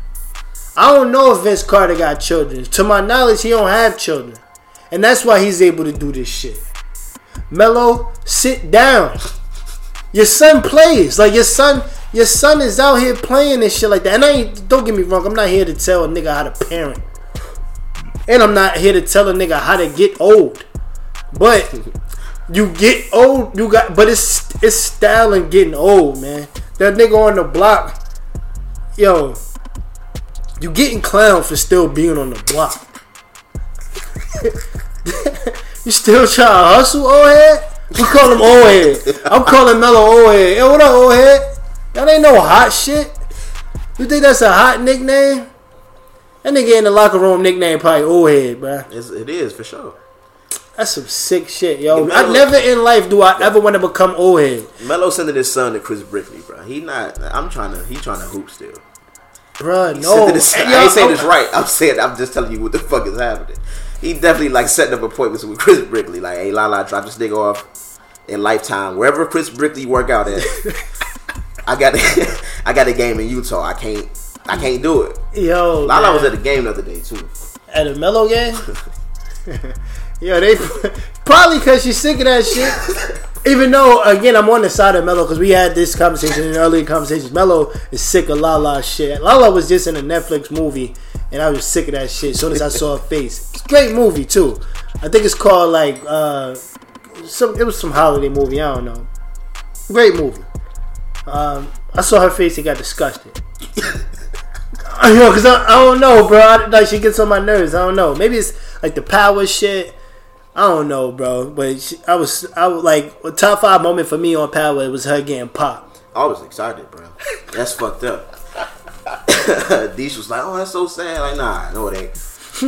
I don't know if Vince Carter got children. To my knowledge, he don't have children, and that's why he's able to do this shit. Melo, sit down. Your son plays like your son your son is out here playing and shit like that. And I ain't, don't get me wrong, I'm not here to tell a nigga how to parent. And I'm not here to tell a nigga how to get old. But you get old, you got but it's it's style getting old, man. That nigga on the block, yo, you getting clown for still being on the block. you still trying to hustle, old head? We call him old head. I'm calling Melo old head. Yo, what up, old head? That ain't no hot shit. You think that's a hot nickname? That nigga in the locker room nickname probably old head, bro.
It's, it is for sure.
That's some sick shit, yo. I never in life do I ever want to become old head.
Melo sending his son to Chris Brickley, bro. He not. I'm trying to. He trying to hoop still.
Bro, no.
His, I ain't saying oh. this right. I'm saying. I'm just telling you what the fuck is happening. He definitely like setting up appointments with Chris Brickley. Like, hey, Lala, drop this nigga off in Lifetime, wherever Chris Brickley work out at. I got a, I got a game in Utah. I can't I can't do it.
Yo,
Lala man. was at the game the other day too.
At a Melo game. Yo, they probably because she's sick of that shit. Even though, again, I'm on the side of Melo because we had this conversation in earlier conversations. Melo is sick of Lala shit. Lala was just in a Netflix movie, and I was sick of that shit. As soon as I saw her face, it's a great movie too. I think it's called like uh, some. It was some holiday movie. I don't know. Great movie. Um, I saw her face and got disgusted. I know, cause I, I don't know, bro. I, like she gets on my nerves. I don't know. Maybe it's like the power shit. I don't know, bro. But she, I was, I was like, a top five moment for me on power it was her getting popped.
I was excited, bro. That's fucked up. Deesh was like, "Oh, that's so sad." Like, nah, no, it ain't.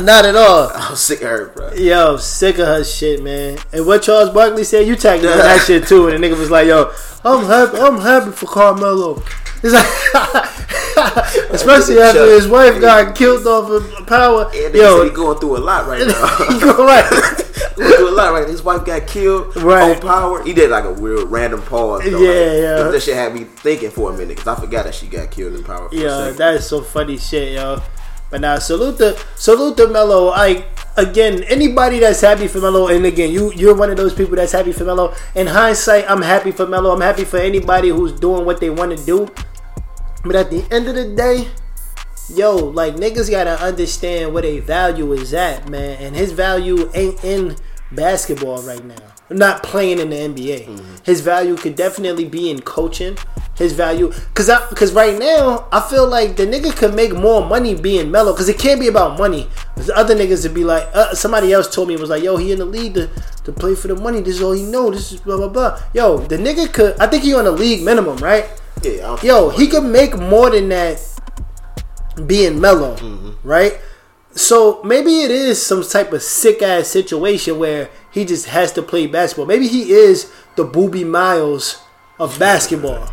Not at all.
I'm sick of her, bro.
Yo, sick of her shit, man. And what Charles Barkley said, you tagged him that shit too. And the nigga was like, "Yo, I'm happy. I'm happy for Carmelo." Especially after his wife got killed off of power.
Yeah, Yo, he going through a lot right now. he going right. going through a lot right. His wife got killed right. on power. He did like a weird random pause. Though.
Yeah, like, yeah.
That shit had me thinking for a minute because I forgot that she got killed in power.
yeah, that is so funny shit, yo. But now, salute the salute the Melo. I again, anybody that's happy for Melo, and again, you you're one of those people that's happy for Melo. In hindsight, I'm happy for Melo. I'm happy for anybody who's doing what they want to do. But at the end of the day, yo, like niggas gotta understand what a value is at, man. And his value ain't in basketball right now. Not playing in the NBA. Mm-hmm. His value could definitely be in coaching. His value, cause I, cause right now I feel like the nigga could make more money being Melo. cause it can't be about money. The other niggas would be like, uh, somebody else told me it was like, yo, he in the league to, to play for the money. This is all he know. This is blah blah blah. Yo, the nigga could. I think he on the league minimum, right?
Yeah.
Yo, he could make more than that being Melo, right? So maybe it is some type of sick ass situation where he just has to play basketball. Maybe he is the Boobie Miles of basketball.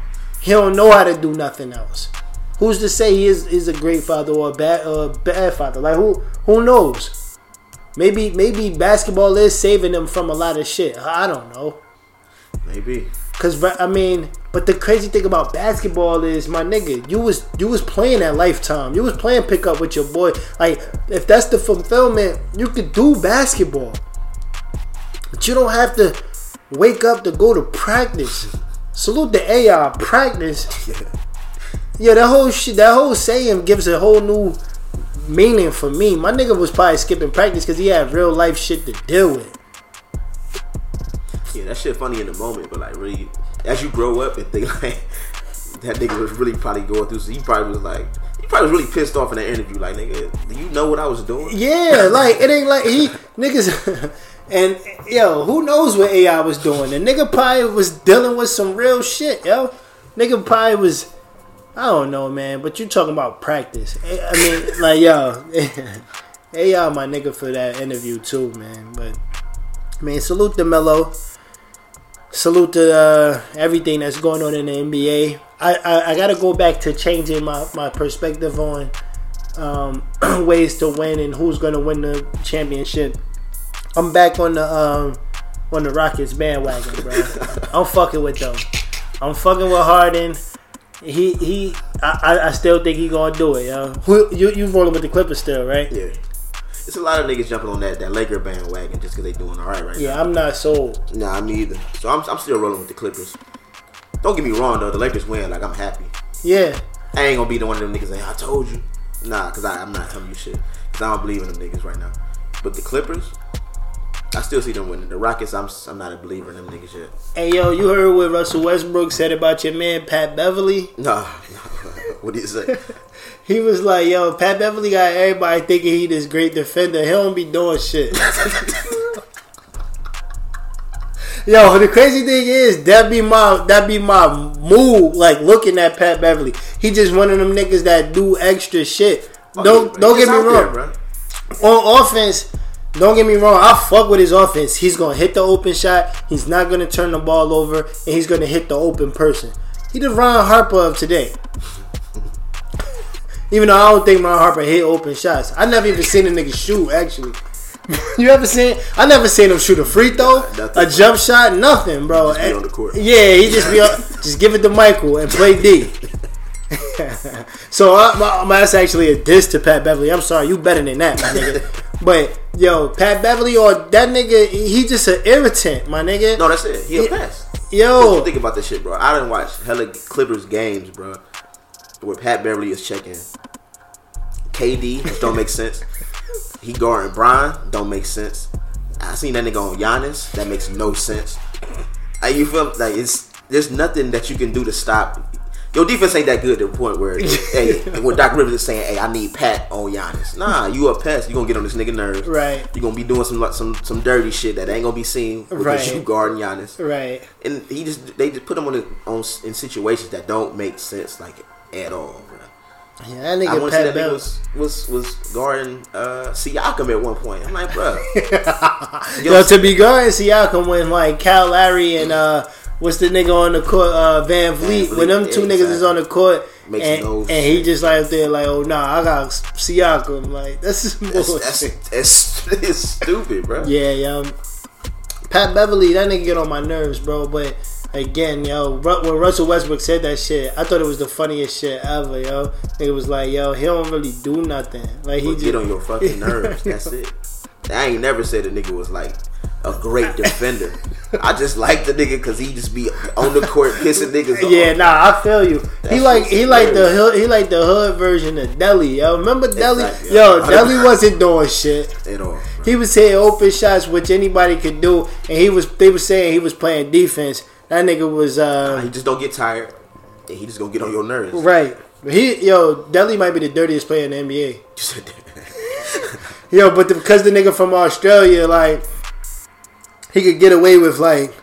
He don't know how to do nothing else. Who's to say he is, is a great father or a bad uh, bad father? Like who who knows? Maybe maybe basketball is saving him from a lot of shit. I don't know.
Maybe.
Cause I mean, but the crazy thing about basketball is, my nigga, you was you was playing at Lifetime. You was playing pickup with your boy. Like, if that's the fulfillment, you could do basketball, but you don't have to wake up to go to practice. Salute the AI practice. Yeah, that whole shit, that whole saying gives a whole new meaning for me. My nigga was probably skipping practice because he had real life shit to deal with.
Yeah, that shit funny in the moment, but like really, as you grow up and think like that nigga was really probably going through. So he probably was like, he probably was really pissed off in that interview. Like, nigga, do you know what I was doing?
Yeah, like it ain't like he niggas. And yo, who knows what AI was doing? The nigga probably was dealing with some real shit, yo. Nigga probably was, I don't know, man. But you talking about practice? I mean, like yo, AI my nigga for that interview too, man. But I mean, salute the Melo. Salute to uh, everything that's going on in the NBA. I, I, I got to go back to changing my, my perspective on um, ways to win and who's to win the championship. I'm back on the um, on the Rockets bandwagon, bro. I'm fucking with them. I'm fucking with Harden. He he. I, I, still think he gonna do it, yo. Who you you rolling with the Clippers still, right?
Yeah. It's a lot of niggas jumping on that, that Laker bandwagon just because they doing all right right now.
Yeah, I'm not sold.
Nah, me either. So I'm, I'm still rolling with the Clippers. Don't get me wrong though, the Lakers win. Like I'm happy.
Yeah,
I ain't gonna be the one of them niggas saying I told you. Nah, cause I, I'm not telling you shit. Cause I don't believe in them niggas right now. But the Clippers, I still see them winning. The Rockets, I'm I'm not a believer in them niggas yet.
Hey yo, you heard what Russell Westbrook said about your man Pat Beverley?
Nah, what do you say?
He was like, "Yo, Pat Beverley got everybody thinking he this great defender. He don't be doing shit." Yo, the crazy thing is that be my that be my mood. Like looking at Pat Beverley, he just one of them niggas that do extra shit. Oh, don't don't get me wrong.
bro.
on offense, don't get me wrong. I fuck with his offense. He's gonna hit the open shot. He's not gonna turn the ball over, and he's gonna hit the open person. He the Ron Harper of today. even though I don't think Ron Harper hit open shots, I never even seen a nigga shoot. Actually, you ever seen? I never seen him shoot a free throw,
Nothing.
a jump shot, nothing, bro.
Just be on the court.
Yeah, he just be on, just give it to Michael and play D. so uh, my, my- that's actually a diss to Pat Beverley. I'm sorry, you better than that, my nigga. But yo, Pat Beverley or that nigga, he just an irritant, my nigga.
No, that's it. He a
Yeah.
pass. What
Yo,
you think about this shit, bro? I didn't watch hella Clippers games, bro, where Pat Beverley is checking KD, which don't make sense. He guarding Brian, don't make sense. I seen that nigga on Giannis, that makes no sense. Uh, you feel like it's there's nothing that you can do to stop. Your defense ain't that good to the point where, hey, when Doc Rivers is saying, "Hey, I need Pat on Giannis." Nah, you a pest. You gonna get on this nigga nerves.
Right.
You gonna be doing some some some dirty shit that ain't gonna be seen because
Right.
you guarding Giannis
right.
and he just they just put him on, the, on in situations that don't make sense like at all. Bro.
Yeah, that
I
nigga
want to that nigga was, was was guarding uh, Siakam at one point. I'm like, bro,
Yo, to be guarding Siakam when like Kyle Lowry and uh, what's the nigga on the court, uh, Van Vliet,
Vleet,
when them two niggas is on the court,
Makes
and,
no
and he just like there like, oh nah, I got Siakam. Like that's just
that's,
bullshit.
that's, that's stupid, bro.
Yeah, yo. Pat Beverley, that nigga get on my nerves, bro. But again, yo, when Russell Westbrook said that shit, I thought it was the funniest shit ever, yo. It was like, yo, he don't really do nothing. Like he just
get on your fucking nerves. That's it. I ain't never said a nigga was like a great defender. I just like the nigga because he just be on the court pissing niggas off.
Yeah, nah, I feel you. he like he like the he like the hood version of Delly, yo. Remember Delly?
Exactly,
Yo. Delly wasn't doing shit.
at all. bro.
He was hitting open shots, which anybody could do, and he was. They were saying he was playing defense. That nigga was uh,
He just don't get tired. And he just gonna get on your nerves.
right. He yo, Delly might be the dirtiest player in the NBA. Yo, but the, because the nigga from Australia, like, he could get away with like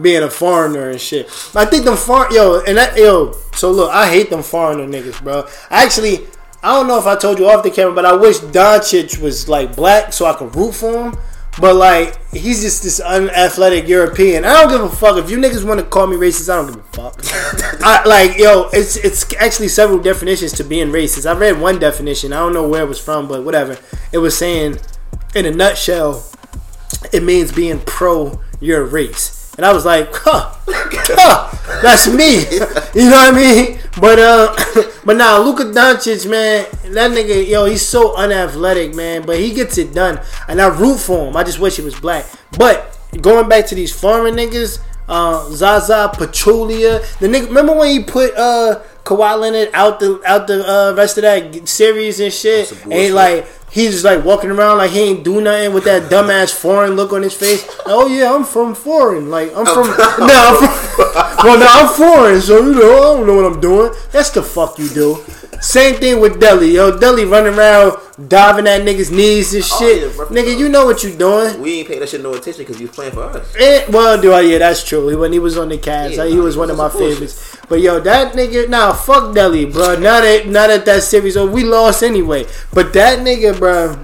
being a foreigner and shit. I think them foreign yo, and that yo. So look, I hate them foreigner niggas, bro. Actually, I don't know if I told you off the camera, but I wish Doncic was like black so I could root for him. But like he's just this unathletic European. I don't give a fuck if you niggas want to call me racist. I don't give a fuck. I, like yo, it's it's actually several definitions to being racist. I read one definition. I don't know where it was from, but whatever. It was saying, in a nutshell, it means being pro your race. And I was like, huh, huh that's me. You know what I mean? But uh, but now Luka Doncic, man, that nigga, yo, he's so unathletic, man. But he gets it done, and I root for him. I just wish he was black. But going back to these foreign niggas, uh, Zaza Pachulia, the nigga. Remember when he put uh Kawhi Leonard out the out the uh, rest of that series and shit, and like he's just like walking around like he ain't do nothing with that dumbass foreign look on his face. Oh yeah, I'm from foreign. Like I'm from no, I'm from, well no, I'm foreign, so you know I don't know what I'm doing. That's the fuck you do. Same thing with Delly, yo. Delly running around diving at niggas' knees and oh, shit. Oh, yeah, Nigga, you know what you doing.
We ain't paying that shit no attention because you playing for us.
And, well, do I? Yeah, that's true. When he was on the Cavs, yeah, he was one of my favorites. But yo, that nigga, nah, fuck Delly, bro. Now that now that that series, oh, we lost anyway. But that nigga, bro,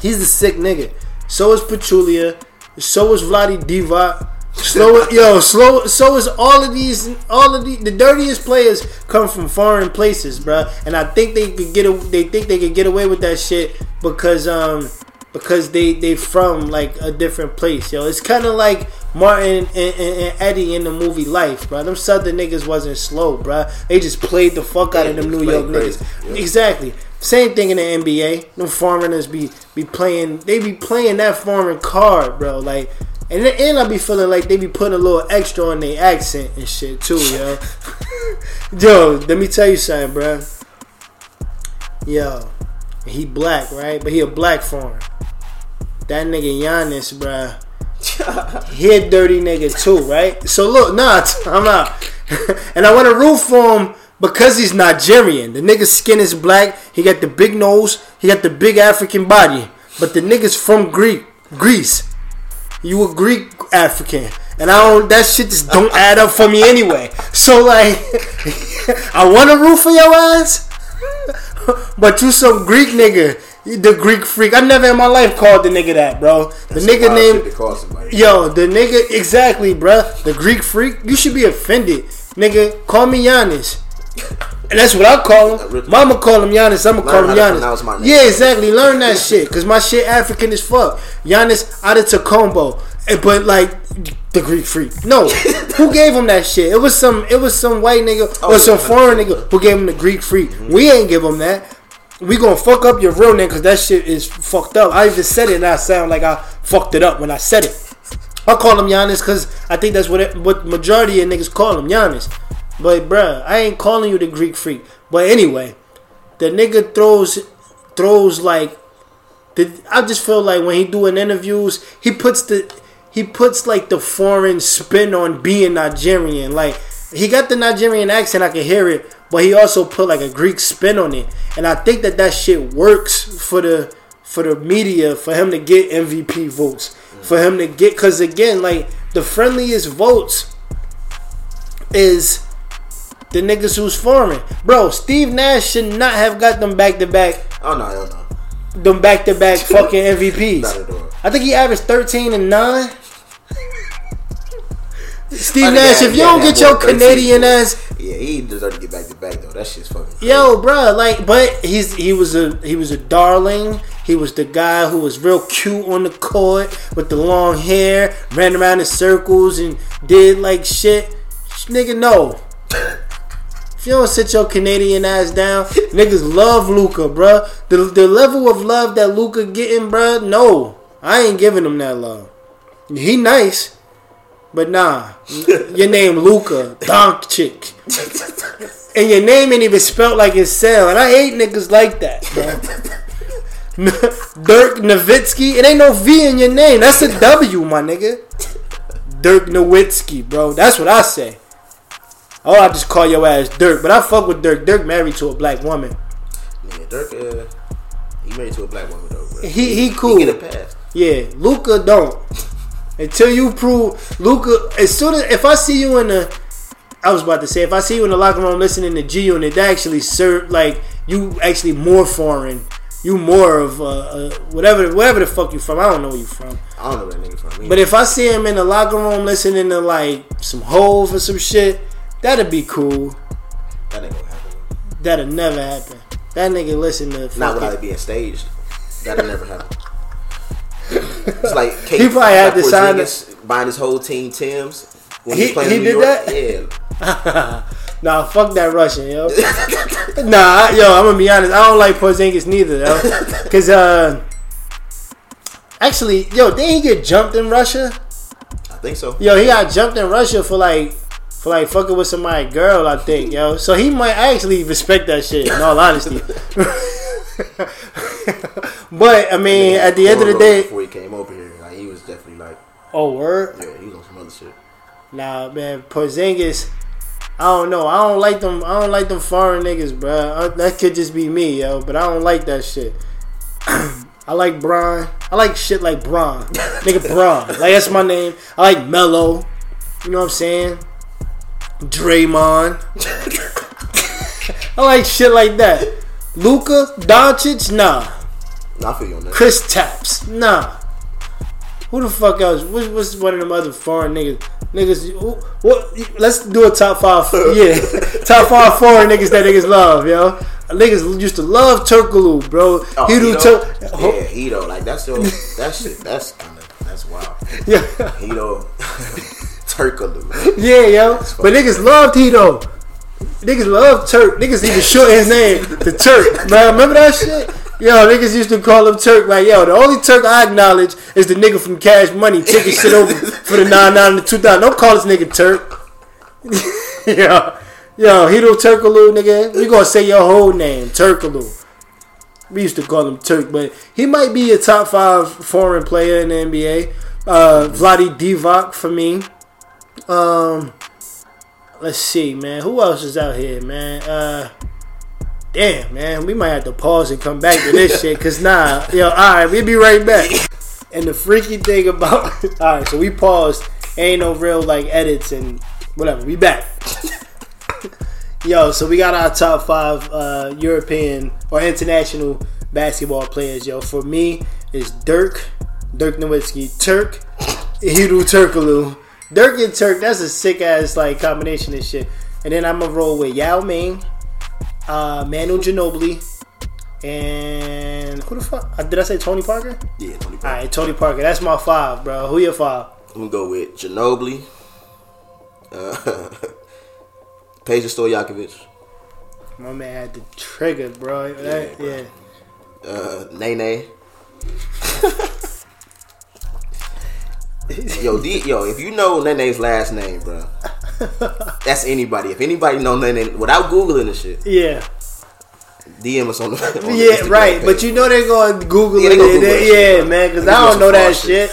he's a sick nigga. So is Pachulia. So is Vlade Divac. Slow, yo, slow. So is all of these, all of the the dirtiest players come from foreign places, bro. And I think they could get, a, they think they could get away with that shit because, um, because they they from like a different place, yo. It's kind of like Martin and, and, and, Eddie in the movie Life, bro. Them Southern niggas wasn't slow, bro. They just played the fuck out of them New York niggas. Yeah. Exactly. Same thing in the NBA. Them foreigners be be playing. They be playing that foreign card, bro. Like, and and I be feeling like they be putting a little extra on their accent and shit too, yo. yo, let me tell you something, bro. Yo, he black, right? But he a black foreign. That nigga Giannis, bro he a dirty nigga too, right? So look, nah, I'm out. and I want to root for him because he's Nigerian. The nigga's skin is black. He got the big nose. He got the big African body. But the nigga's from Greek, Greece. You a Greek African. And I don't that shit just don't add up for me anyway. So like I wanna root for your ass. but you some Greek nigga the Greek freak. I never in my life called the nigga that, bro. The That's nigga name. Yo, the nigga exactly, bro. The Greek freak. You should be offended, nigga. Call me Giannis. And that's what I call him. Mama call him Giannis. I'ma call him Giannis. Yeah, exactly. Learn that shit, cause my shit African as fuck. Giannis Antetokounmpo. But like the Greek freak. No, who gave him that shit? It was some. It was some white nigga or oh, some foreign nigga who gave him the Greek freak. Mm-hmm. We ain't give him that we gonna fuck up your real name because that shit is fucked up. I even said it and I sound like I fucked it up when I said it. I call him Giannis because I think that's what it, what majority of niggas call him Giannis. But bruh, I ain't calling you the Greek freak. But anyway, the nigga throws throws like the, I just feel like when he doing interviews, he puts the he puts like the foreign spin on being Nigerian. Like he got the Nigerian accent, I can hear it, but he also put like a Greek spin on it, and I think that that shit works for the for the media for him to get MVP votes, for him to get because again, like the friendliest votes is the niggas who's foreign, bro. Steve Nash should not have got them back to back.
Oh no, hell no.
Them back to back fucking MVPs. Not at all. I think he averaged thirteen and nine. Steve Nash, if you don't get your Canadian ass,
yeah, he deserve to get back to back though. That shit's fucking.
Crazy. Yo, bro, like, but he's he was a he was a darling. He was the guy who was real cute on the court with the long hair, ran around in circles and did like shit. Nigga, no. If you don't sit your Canadian ass down, niggas love Luka, bro. The the level of love that Luka getting, bro. No, I ain't giving him that love. He nice. But nah, your name Luka Doncic, and your name ain't even spelled like it's spelled. And I hate niggas like that. Dirk Nowitzki, it ain't no V in your name. That's a W, my nigga. Dirk Nowitzki, bro. That's what I say. Oh, I just call your ass Dirk, but I fuck with Dirk. Dirk married to a black woman.
Yeah, Dirk, uh, he married to a black woman though. Bro.
He he cool. He
get a pass.
Yeah, Luka don't. Until you prove Luka, as soon as if I see you in the, I was about to say if I see you in the locker room listening to G Unit, that actually serve like you actually more foreign. You more of uh, uh, whatever whatever the fuck you from. I don't know where you from.
I don't know where that nigga from.
But if I see him in the locker room listening to like some Hove or some shit, that'd be cool.
that ain't gonna happen.
That'll never happen. That nigga listen to
Not without it being staged. That'll never happen. It's like Kate,
He probably had to sign
Porzingis buying his whole team Tim's when
He-
he, playing
he
New
did
York.
that?
Yeah,
Nah, fuck that Russian, yo. nah, yo, I'm gonna be honest. I don't like Porzingis neither, yo. Cause uh, actually, yo, didn't he get jumped in Russia?
I think so.
Yo, he got jumped in Russia for like for like fucking with somebody girl, I think, yo. So he might actually respect that shit. In all honesty. but I mean, at the end of the day,
before he came over here, like he was definitely like,
oh word.
yeah, he was on some other shit.
Nah, man, Porzingis. I don't know. I don't like them. I don't like them foreign niggas, bro. Uh, that could just be me, yo. But I don't like that shit. I like Bron. I like shit like Bron, nigga Bron. Like that's my name. I like Melo. You know what I'm saying? Draymond. I like shit like that. Luka Doncic, nah.
I feel you on that.
Kristaps, nah. Who the fuck else? What's, what's one of them other foreign niggas? Niggas, who, what? Let's do a top five. Yeah, top five foreign niggas that niggas love, yo. Niggas used to love Turkoglu, bro.
Oh,
he do
Hedo?
Tur-
Yeah, Hedo. Like that's your that shit. That's kind of that's wild.
yeah,
Hedo, Turkoglu.
yeah, yo. But niggas loved Tito. Niggas love Turk. Niggas even shorten his name to Turk. Man, remember that shit? Yo, niggas used to call him Turk. Like, yo, the only Turk I acknowledge is the nigga from Cash Money taking shit over for the 99 and the 2000. Don't call this nigga Turk. yo, yo, Hedo Turkoglu, nigga. We gonna say your whole name, Turkoglu. We used to call him Turk, but he might be a top five foreign player in the NBA. Uh, Vlade Divac for me. Um, let's see, man. Who else is out here, man? Uh, damn, man. We might have to pause and come back to this shit, cause nah, yo. All right, we'll be right back. And the freaky thing about, all right, so we paused. Ain't no real like edits and whatever. We back. Yo, so we got our top five uh, European or international basketball players. Yo, for me it's Dirk, Dirk Nowitzki, Turk, Hiru Turkoglu. Dirk and Turk, that's a sick ass like combination of shit. And then I'm gonna roll with Yao Ming, uh, Manu Ginobili, and who the fuck? uh, Did I say Tony Parker?
Yeah, Tony
All
Parker.
right, Tony Parker. That's my five, bro. Who your five?
I'm gonna go with Ginobili, uh, Peja Stojakovic,
My man had the trigger, bro. That-
bro.
yeah.
uh, Nene. yo, D, yo, if you know Nene's last name, bro, that's anybody. If anybody know Nene without googling the shit,
Yeah.
DM us on the on
Yeah,
Instagram
right.
page.
But you know they're going to Google
Yeah,
it.
gonna Google
they-
that shit,
yeah,
bro.
man, because I don't know that shit.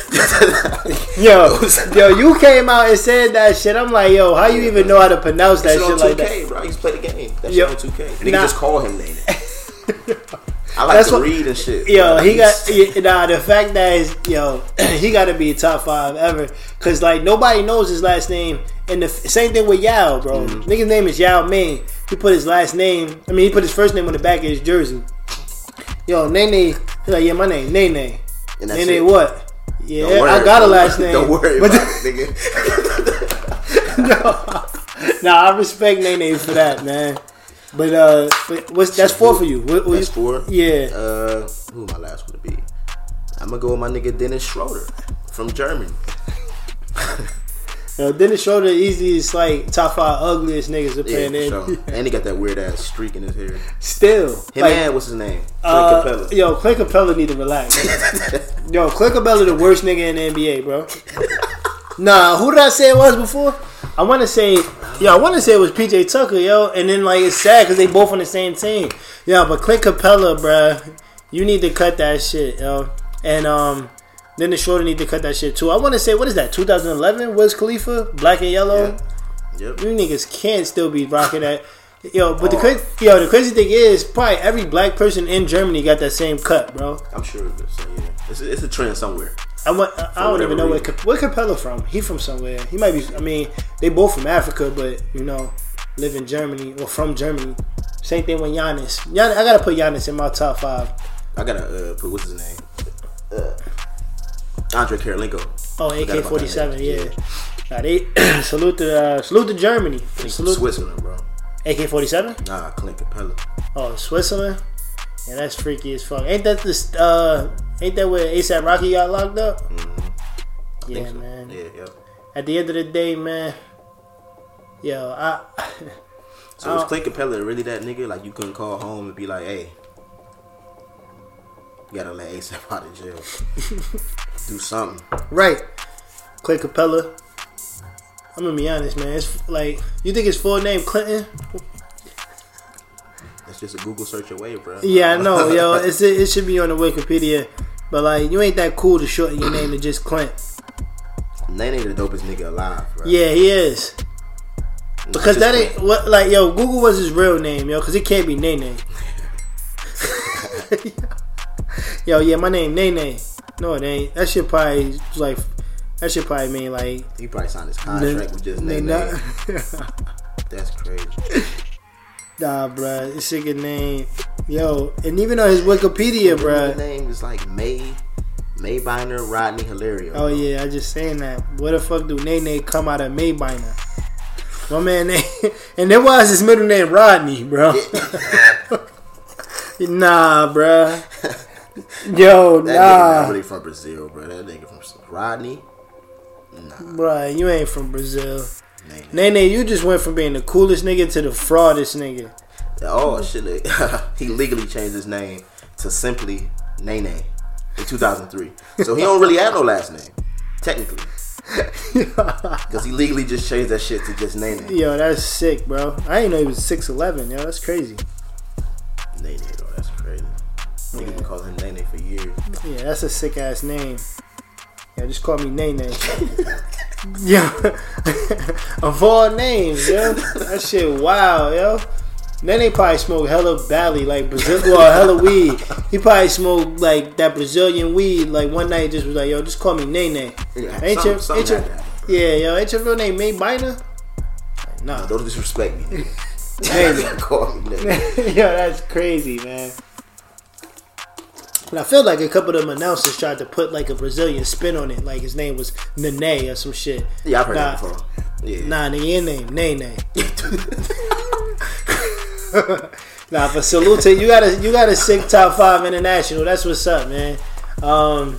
yo, yo, you came out and said that shit. I'm like, yo, how you
Yeah,
even
bro.
know how to pronounce that shit like
2K,
that?
bro. I used to play the game. That
Yo,
shit on 2K. Nigga
nah.
just call him Nene. I like
That's
to
what-
read and shit.
Yo,
bro.
he got nah. The fact that is, yo, he got to be top five ever. Cause like nobody knows his last name. And the f- same thing with Yao, bro.
Mm-hmm.
Nigga's name is Yao Ming. He put his last name. I mean, he put his first name on the back of his jersey. Yo, Nene. He's like, yeah, my name, Nene.
and
Nene,
it.
what? Yeah,
worry,
I got a last name.
Don't worry
But
about it, nigga.
nah, I respect Nene for that, man. But uh, but what's that's four for you? What, what
That's four.
Yeah.
Uh, who my last one to be? I'm gonna go with my nigga Dennis Schroeder from Germany.
Yo, Dennis Schroeder easiest like top five ugliest niggas to play
Yeah,
in the
sure. And he got that weird ass streak in his hair.
Still,
Him
like,
and what's his name? Clint
uh,
Capela.
yo, Clint Capela need to relax. yo, Clint Capela the worst nigga in the NBA, bro. nah, who did I say it was before? I want to say, yo, I want to say it was PJ Tucker, yo, and then like it's sad because they both on the same team. Yeah, but Clint Capela, bruh, you need to cut that shit, yo, and um. Then the Schroeder need to cut that shit too. I want to say, what is that? 2011 was Khalifa, Black and Yellow.
Yep.
You niggas can't still be rocking that. Yo, but the
Oh.
crazy, yo, the crazy thing is, probably every black person in Germany got that same cut, bro.
I'm sure of it. So yeah, it's, it's a trend somewhere.
I want, I, I don't even know where. Cap- where Capela from. He from somewhere. He might be. I mean, they both from Africa, but you know, live in Germany or from Germany. Same thing with Giannis. Giannis I gotta put Giannis in my top five.
I gotta uh, put what's his name? Uh, Andrei Kirilenko.
Oh, AK
forty seven.
forty
that
seven,
nigga.
yeah. Nah, they salute to uh, salute to Germany. Salute
Switzerland, bro.
AK forty seven.
Nah, Clint Capela.
Oh, Switzerland. Yeah, that's freaky as fuck. Ain't that this? Uh, ain't that where ASAP Rocky got locked up?
Mm-hmm.
Yeah,
so.
man.
Yeah, yep.
At the end of the day, man. Yo, I.
So was Clint Capela really that nigga? Like you couldn't call home and be like, hey, you gotta let ASAP out of jail. Do something.
Right. Clay Capela. I'm gonna be honest, man. It's like you think his full name Clinton?
Just a Google search away, bro.
Yeah, I know, yo. It's it should be on the Wikipedia, but like you ain't that cool to shorten your name to just Clint.
Nene the dopest nigga alive, bro.
Yeah, he is. Because that
Clint.
ain't what like yo. Google was his real name, yo. Because it can't be Nene. yo, yeah, my name Nene. No, it ain't. That shit probably like that shit probably mean like
He probably signed his contract with just Nene.
Nene.
That's crazy.
Nah, bruh, this shit get name. Yo, and even on his Wikipedia,
His name is like May, Maybyner Rodney Hilario.
Oh yeah, I just saying that. What the fuck do Nene come out of Maybyner? My man name, and then why is his middle name Rodney, bro? nah, bruh. Yo, nah.
That nigga really from Brazil, bro. That nigga from Rodney. Nah,
bruh, you ain't from Brazil.
Nene.
You just went from being the coolest nigga to the fraudest nigga.
Oh shit! he legally changed his name to simply Nene in 2003. So he don't really have no last name, technically, because he legally just changed that shit to just Nene.
Yo, that's sick, bro. I didn't know he was six eleven. Yo, that's crazy.
Nene, though, that's crazy. Niggas been calling him Nene for years.
Yeah, that's a sick ass name. Yeah, just call me Nene. yeah, of all names, yo, that shit wow, yo. Nene probably smoked hella Bali, like Brazil, well, hella weed. He probably smoked like that Brazilian weed. Like one night, just was like, yo, just call me Nene.
Yeah,
Ain't
some-
your,
something
ain't your, yeah, yo, ain't your real name Maybyner? Like, nah,
Don't disrespect me.
Nene.
Call me Nene.
Yo, that's crazy, man. And I feel like a couple of them announcers tried to put like a Brazilian spin on it, like his name was Nene or some shit.
Yeah, I've heard
nah,
that before. Yeah.
Nah, nigga, name Nene. nah, but salute to you. Got a you got a sick top five international. That's what's up, man. Um,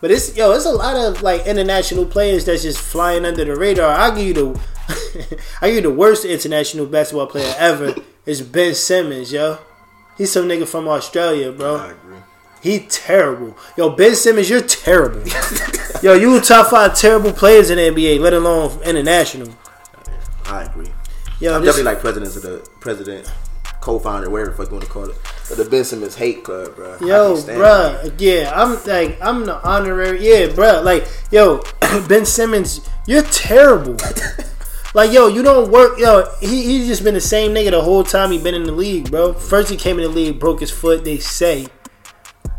but it's yo, it's a lot of like international players that's just flying under the radar. I'll give you the I give you the worst international basketball player ever It's Ben Simmons, yo. He's some nigga from Australia, bro. He terrible. Yo, Ben Simmons, you're terrible. yo, you top five terrible players in the NBA, let alone international.
I agree.
Yo,
I'm definitely like presidents of the president, co-founder, whatever the fuck you want to call it, But the Ben Simmons hate club, bro.
Yo, bruh, yeah, I'm like, I'm the honorary, yeah, bruh, like, yo, Ben Simmons, you're terrible. like, yo, you don't work, yo, he he just been the same nigga the whole time he been in the league, bro. First he came in the league, broke his foot, they say,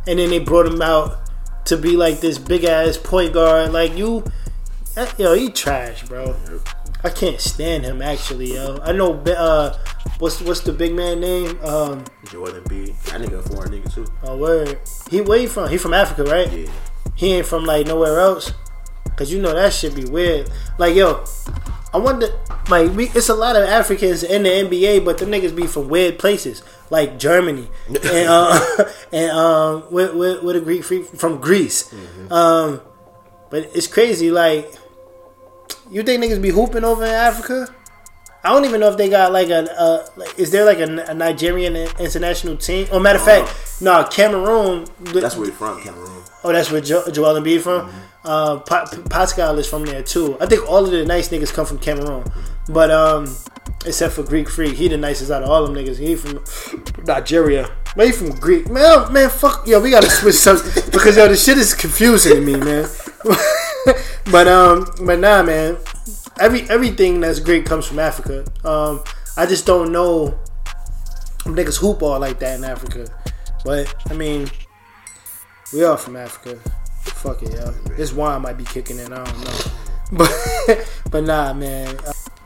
and then they brought him out to be like this big ass point guard, like you, yo, he trash, bro. I can't stand him actually, yo. I know, uh, what's what's the big man name? Um,
Jordan B. That nigga a foreign nigga too.
Oh word. He where he from? He from Africa, right?
Yeah.
He ain't from like nowhere else. Cause you know that should be weird. Like yo, I wonder. Like we, it's a lot of Africans in the NBA, but the niggas be from weird places, like Germany and uh, and um, with with, with a Greek Freak from Greece. Um, but it's crazy. Like you think niggas be hooping over in Africa? I don't even know if they got like a. Uh, like, is there like a, a Nigerian international team? Oh, matter of fact, no, Cameroon.
That's where he from, Cameroon.
Oh, that's where jo- Joel Embiid from. Uh, pa- Pascal is from there too. I think all of the nice niggas come from Cameroon, but um, except for Greek Freak, he the nicest out of all them niggas. He from Nigeria, but he from Greek. Man, man, fuck yo, we gotta switch subjects because yo, the shit is confusing to me, man. but um, but nah, man. Every everything that's great comes from Africa. Um, I just don't know niggas hoop all like that in Africa. But I mean, we are from Africa. Fuck it, yo. This wine might be kicking in. I don't know. But but nah, man.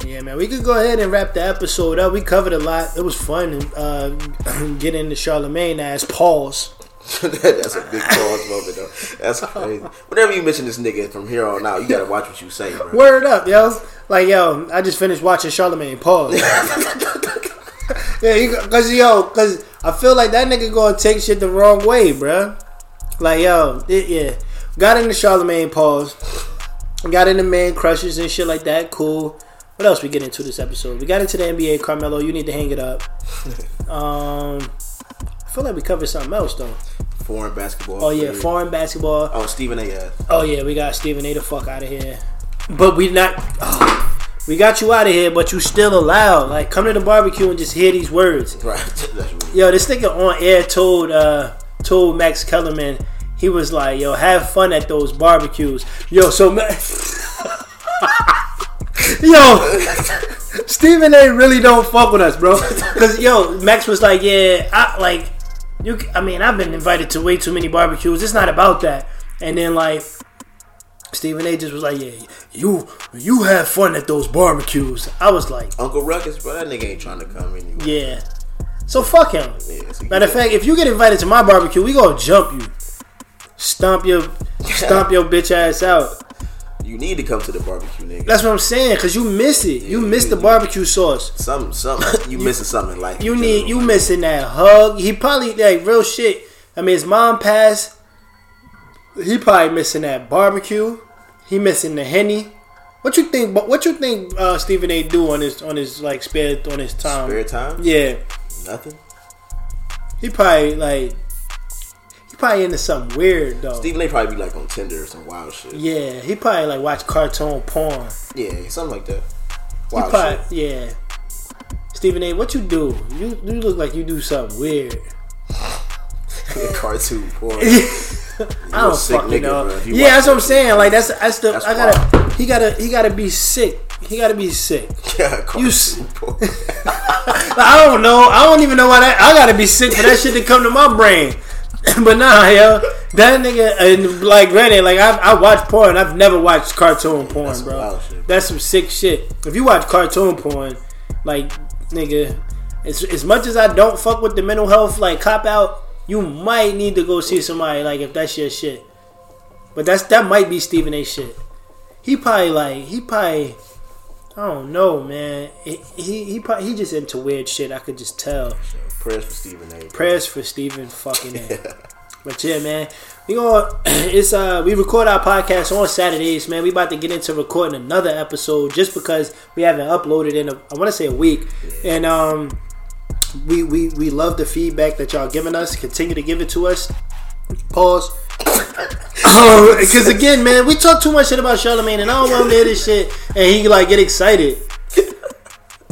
Yeah, man, we could go ahead and wrap the episode up. We covered a lot. It was fun uh, getting into Charlemagne as pause.
That's a big pause moment, though. That's crazy. Whenever you mention this nigga from here on out, you gotta watch what you say, bro.
Word up, yo. Like, yo, I just finished watching Charlemagne. Pause. yeah, because, yo, because I feel like that nigga gonna take shit the wrong way, bruh. Like, yo, it, yeah. Got into Charlemagne. Pause. Got into man crushes and shit like that. Cool. What else we get into this episode? We got into the NBA. Carmelo, you need to hang it up. Um, I feel like we covered something else though.
Foreign basketball.
Oh yeah, foreign basketball.
Oh, Stephen A. Yeah.
Oh yeah, we got Stephen A. the fuck out of here. But we not. oh, we got you out of here, but you still allowed. Like, come to the barbecue and just hear these words.
Right.
Yo, this nigga on air told uh told Max Kellerman he was like, yo, have fun at those barbecues. Yo, so Ma- Yo, Stephen A. really don't fuck with us, bro. Cause yo, Max was like, yeah, I like you. c- I mean, I've been invited to way too many barbecues. It's not about that. And then like Stephen A. just was like, yeah, you you have fun at those barbecues. I was like,
Uncle Ruckus, bro. That nigga ain't trying to come anyway.
yeah. So fuck him.
Yeah, so
Matter of fact, if you get invited to my barbecue, we gonna jump you, stomp your, stomp your bitch ass out.
You need to come to the barbecue, nigga.
That's what I'm saying, cause you miss it. You miss
you-
the barbecue sauce.
Some, some, you missing something like.
You need, you missing that hug. He probably like real shit. I mean, his mom passed. He probably missing that barbecue. He missing the henny. What you think? But what you think? Uh, Stephen A. do on his on his like spare on his time?
Spare time?
Yeah,
Nothing.
he probably like probably into something weird though.
Stephen A. probably be like on Tinder or some wild shit.
Yeah, he probably like watch cartoon porn.
Yeah, something like that.
He
Wild
probably
shit.
yeah. Stephen A. What you do? You you look like you do something weird.
Cartoon porn.
I don't fucking
nigga,
know. Yeah, that's what I'm saying. Like that's that's the
That's
I gotta he gotta he gotta be sick. He gotta be sick.
yeah,
s-
porn.
I don't know. I don't even know why that I gotta be sick for that shit to come to my brain. but nah, yo, that nigga and like granted, like I I watch porn. I've never watched cartoon porn,
That's
bro. That's some sick shit. If you watch cartoon porn, like nigga, as as much as I don't fuck with the mental health like cop out, you might need to go see somebody like if that's your shit. But that's that might be Stephen A. shit. He probably like he probably I don't know, man. He he he, probably, he just into weird shit. I could just tell.
Prayers for Stephen A.
Prayers for Stephen fucking A. But yeah, man, we going it's uh we record our podcast on Saturdays, man. We about to get into recording another episode just because we haven't uploaded in a I want to say a week, and um we we we love the feedback that y'all giving us. Continue to give it to us. Pause. Oh, Because again, man, we talk too much shit about Charlemagne, and I don't want to hear this shit and he like get excited.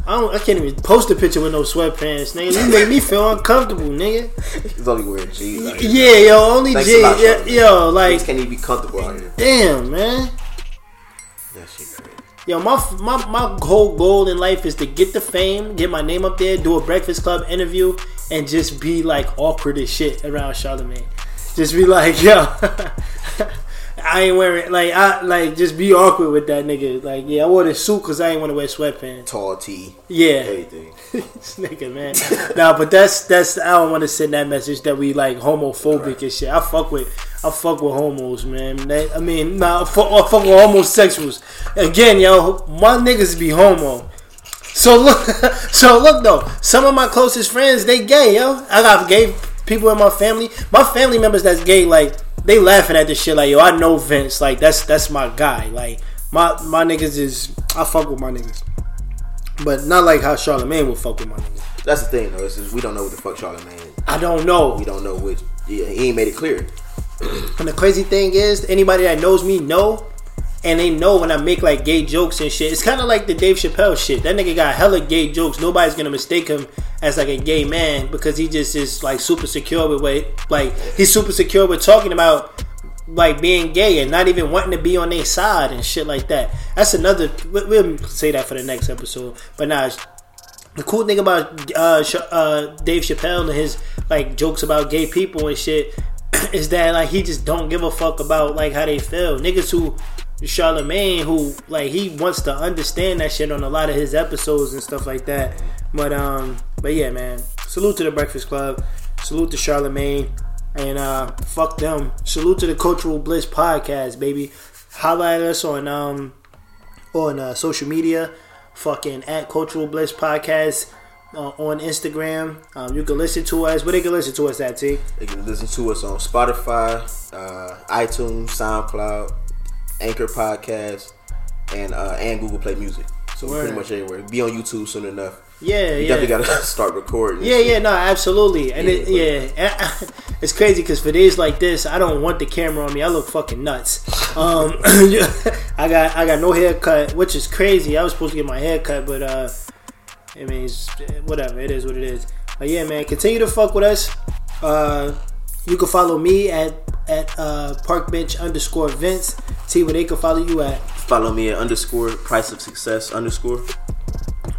I don't. I can't even post a picture with no sweatpants, nigga. You make me feel uncomfortable, nigga.
He's only wearing jeans.
Yeah, yo, only
jeans. Lot,
Yo, like,
can't even be comfortable out here.
damn, man.
That shit crazy.
Yo, my my my whole goal in life is to get the fame, get my name up there, do a Breakfast Club interview, and just be like awkward as shit around Charlemagne. Just be like, yo, I ain't wearing like I like just be awkward with that nigga. Like, yeah, I wore this suit because I ain't want to wear sweatpants.
Tall tee.
Yeah,
Everything.
this nigga, man. nah, but that's that's I don't want to send that message that we like homophobic and shit. I fuck with I fuck with homos, man. They, I mean, nah, I fuck, I fuck with homosexuals. Again, yo, my niggas be homo. So look, so look though. Some of my closest friends, they gay, yo. I got gay people in my family. My family members that's gay, like they laughing at this shit. Like yo, I know Vince. Like that's that's my guy. Like my my niggas is I fuck with my niggas. But not like how Charlemagne would fuck with my niggas.
That's the thing, though. Just we don't know what the fuck Charlemagne is.
I don't know.
We don't know which. Yeah, he ain't made it clear.
And the crazy thing is, anybody that knows me know, and they know when I make like gay jokes and shit. It's kind of like the Dave Chappelle shit. That nigga got hella gay jokes. Nobody's gonna mistake him as like a gay man because he just is like super secure with what, like he's super secure with talking about like being gay and not even wanting to be on their side and shit like that. That's another. we- We'll say that for the next episode. But nah, the cool thing about uh, uh, Dave Chappelle and his like jokes about gay people and shit is that like he just don't give a fuck about like how they feel. Niggas who Charlemagne, who like he wants to understand that shit on a lot of his episodes and stuff like that. But um, but yeah, man. Salute to the Breakfast Club. Salute to Charlemagne. And uh, fuck them. Salute to the Cultural Bliss podcast, baby. Highlight us on um on uh, social media. Fucking at Cultural Bliss podcast uh, on Instagram. Um, you can listen to us. Where they can listen to us at, T?
They can listen to us on Spotify, uh, iTunes, SoundCloud, Anchor Podcast, and uh, and Google Play Music. So we're pretty much everywhere. Be on YouTube soon enough.
Yeah, yeah.
You
yeah.
definitely gotta start recording.
Yeah, yeah, no, absolutely, and
Yeah,
it, yeah, it's crazy because for days like this, I don't want the camera on me. I look fucking nuts. Um, I got I got no haircut, which is crazy. I was supposed to get my hair cut, but uh, I mean, it's, whatever. It is what it is. But yeah, man, continue to fuck with us. Uh, you can follow me at at uh, parkbench underscore Vince. See where they can follow you at.
Follow me at underscore price of success underscore.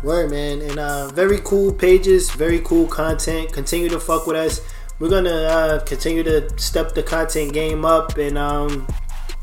Word, man, and uh, very cool pages, very cool content. Continue to fuck with us. We're gonna uh, continue to step the content game up, and um,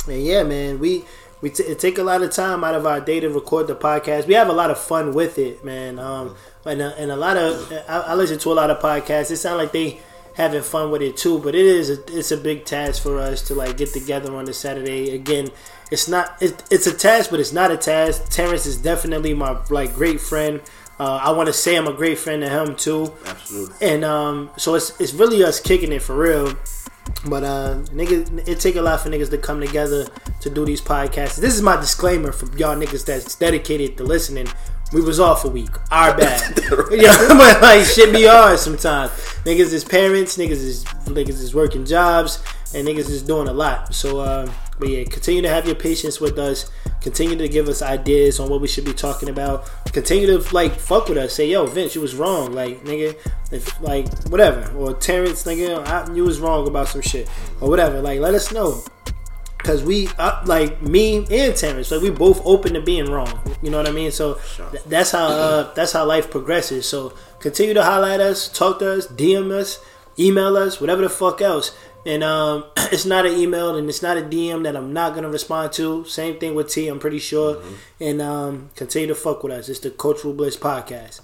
and yeah, man, we we t- it take a lot of time out of our day to record the podcast. We have a lot of fun with it, man. Um, and a, and a lot of I, I listen to a lot of podcasts. It sounds like they having fun with it too, but it is a, it's a big task for us to like get together on a Saturday again. It's not it, it's a task, but it's not a task. Terrence is definitely my like great friend. Uh, I want to say I'm a great friend to him too,
Absolutely.
and um, so it's it's really us kicking it for real. But uh, niggas, it take a lot for niggas to come together to do these podcasts. This is my disclaimer for y'all niggas that's dedicated to listening. We was off a week. Our bad. yeah, but like shit be hard sometimes. Niggas is parents. Niggas is niggas is working jobs, and niggas is doing a lot. So, uh, but yeah, continue to have your patience with us. Continue to give us ideas on what we should be talking about. Continue to like fuck with us. Say, yo, Vince, you was wrong. Like, nigga, if like whatever. Or Terrence, nigga, I, you was wrong about some shit or whatever. Like, let us know. Cause we uh, like me and Terrence, like we both open to being wrong. You know what I mean? So th- that's how uh, that's how life progresses. So continue to highlight us, talk to us, DM us, email us, whatever the fuck else. And um, it's not an email and it's not a DM that I'm not gonna respond to. Same thing with T, I'm pretty sure. And um, continue to fuck with us. It's the Cultural Bliss Podcast.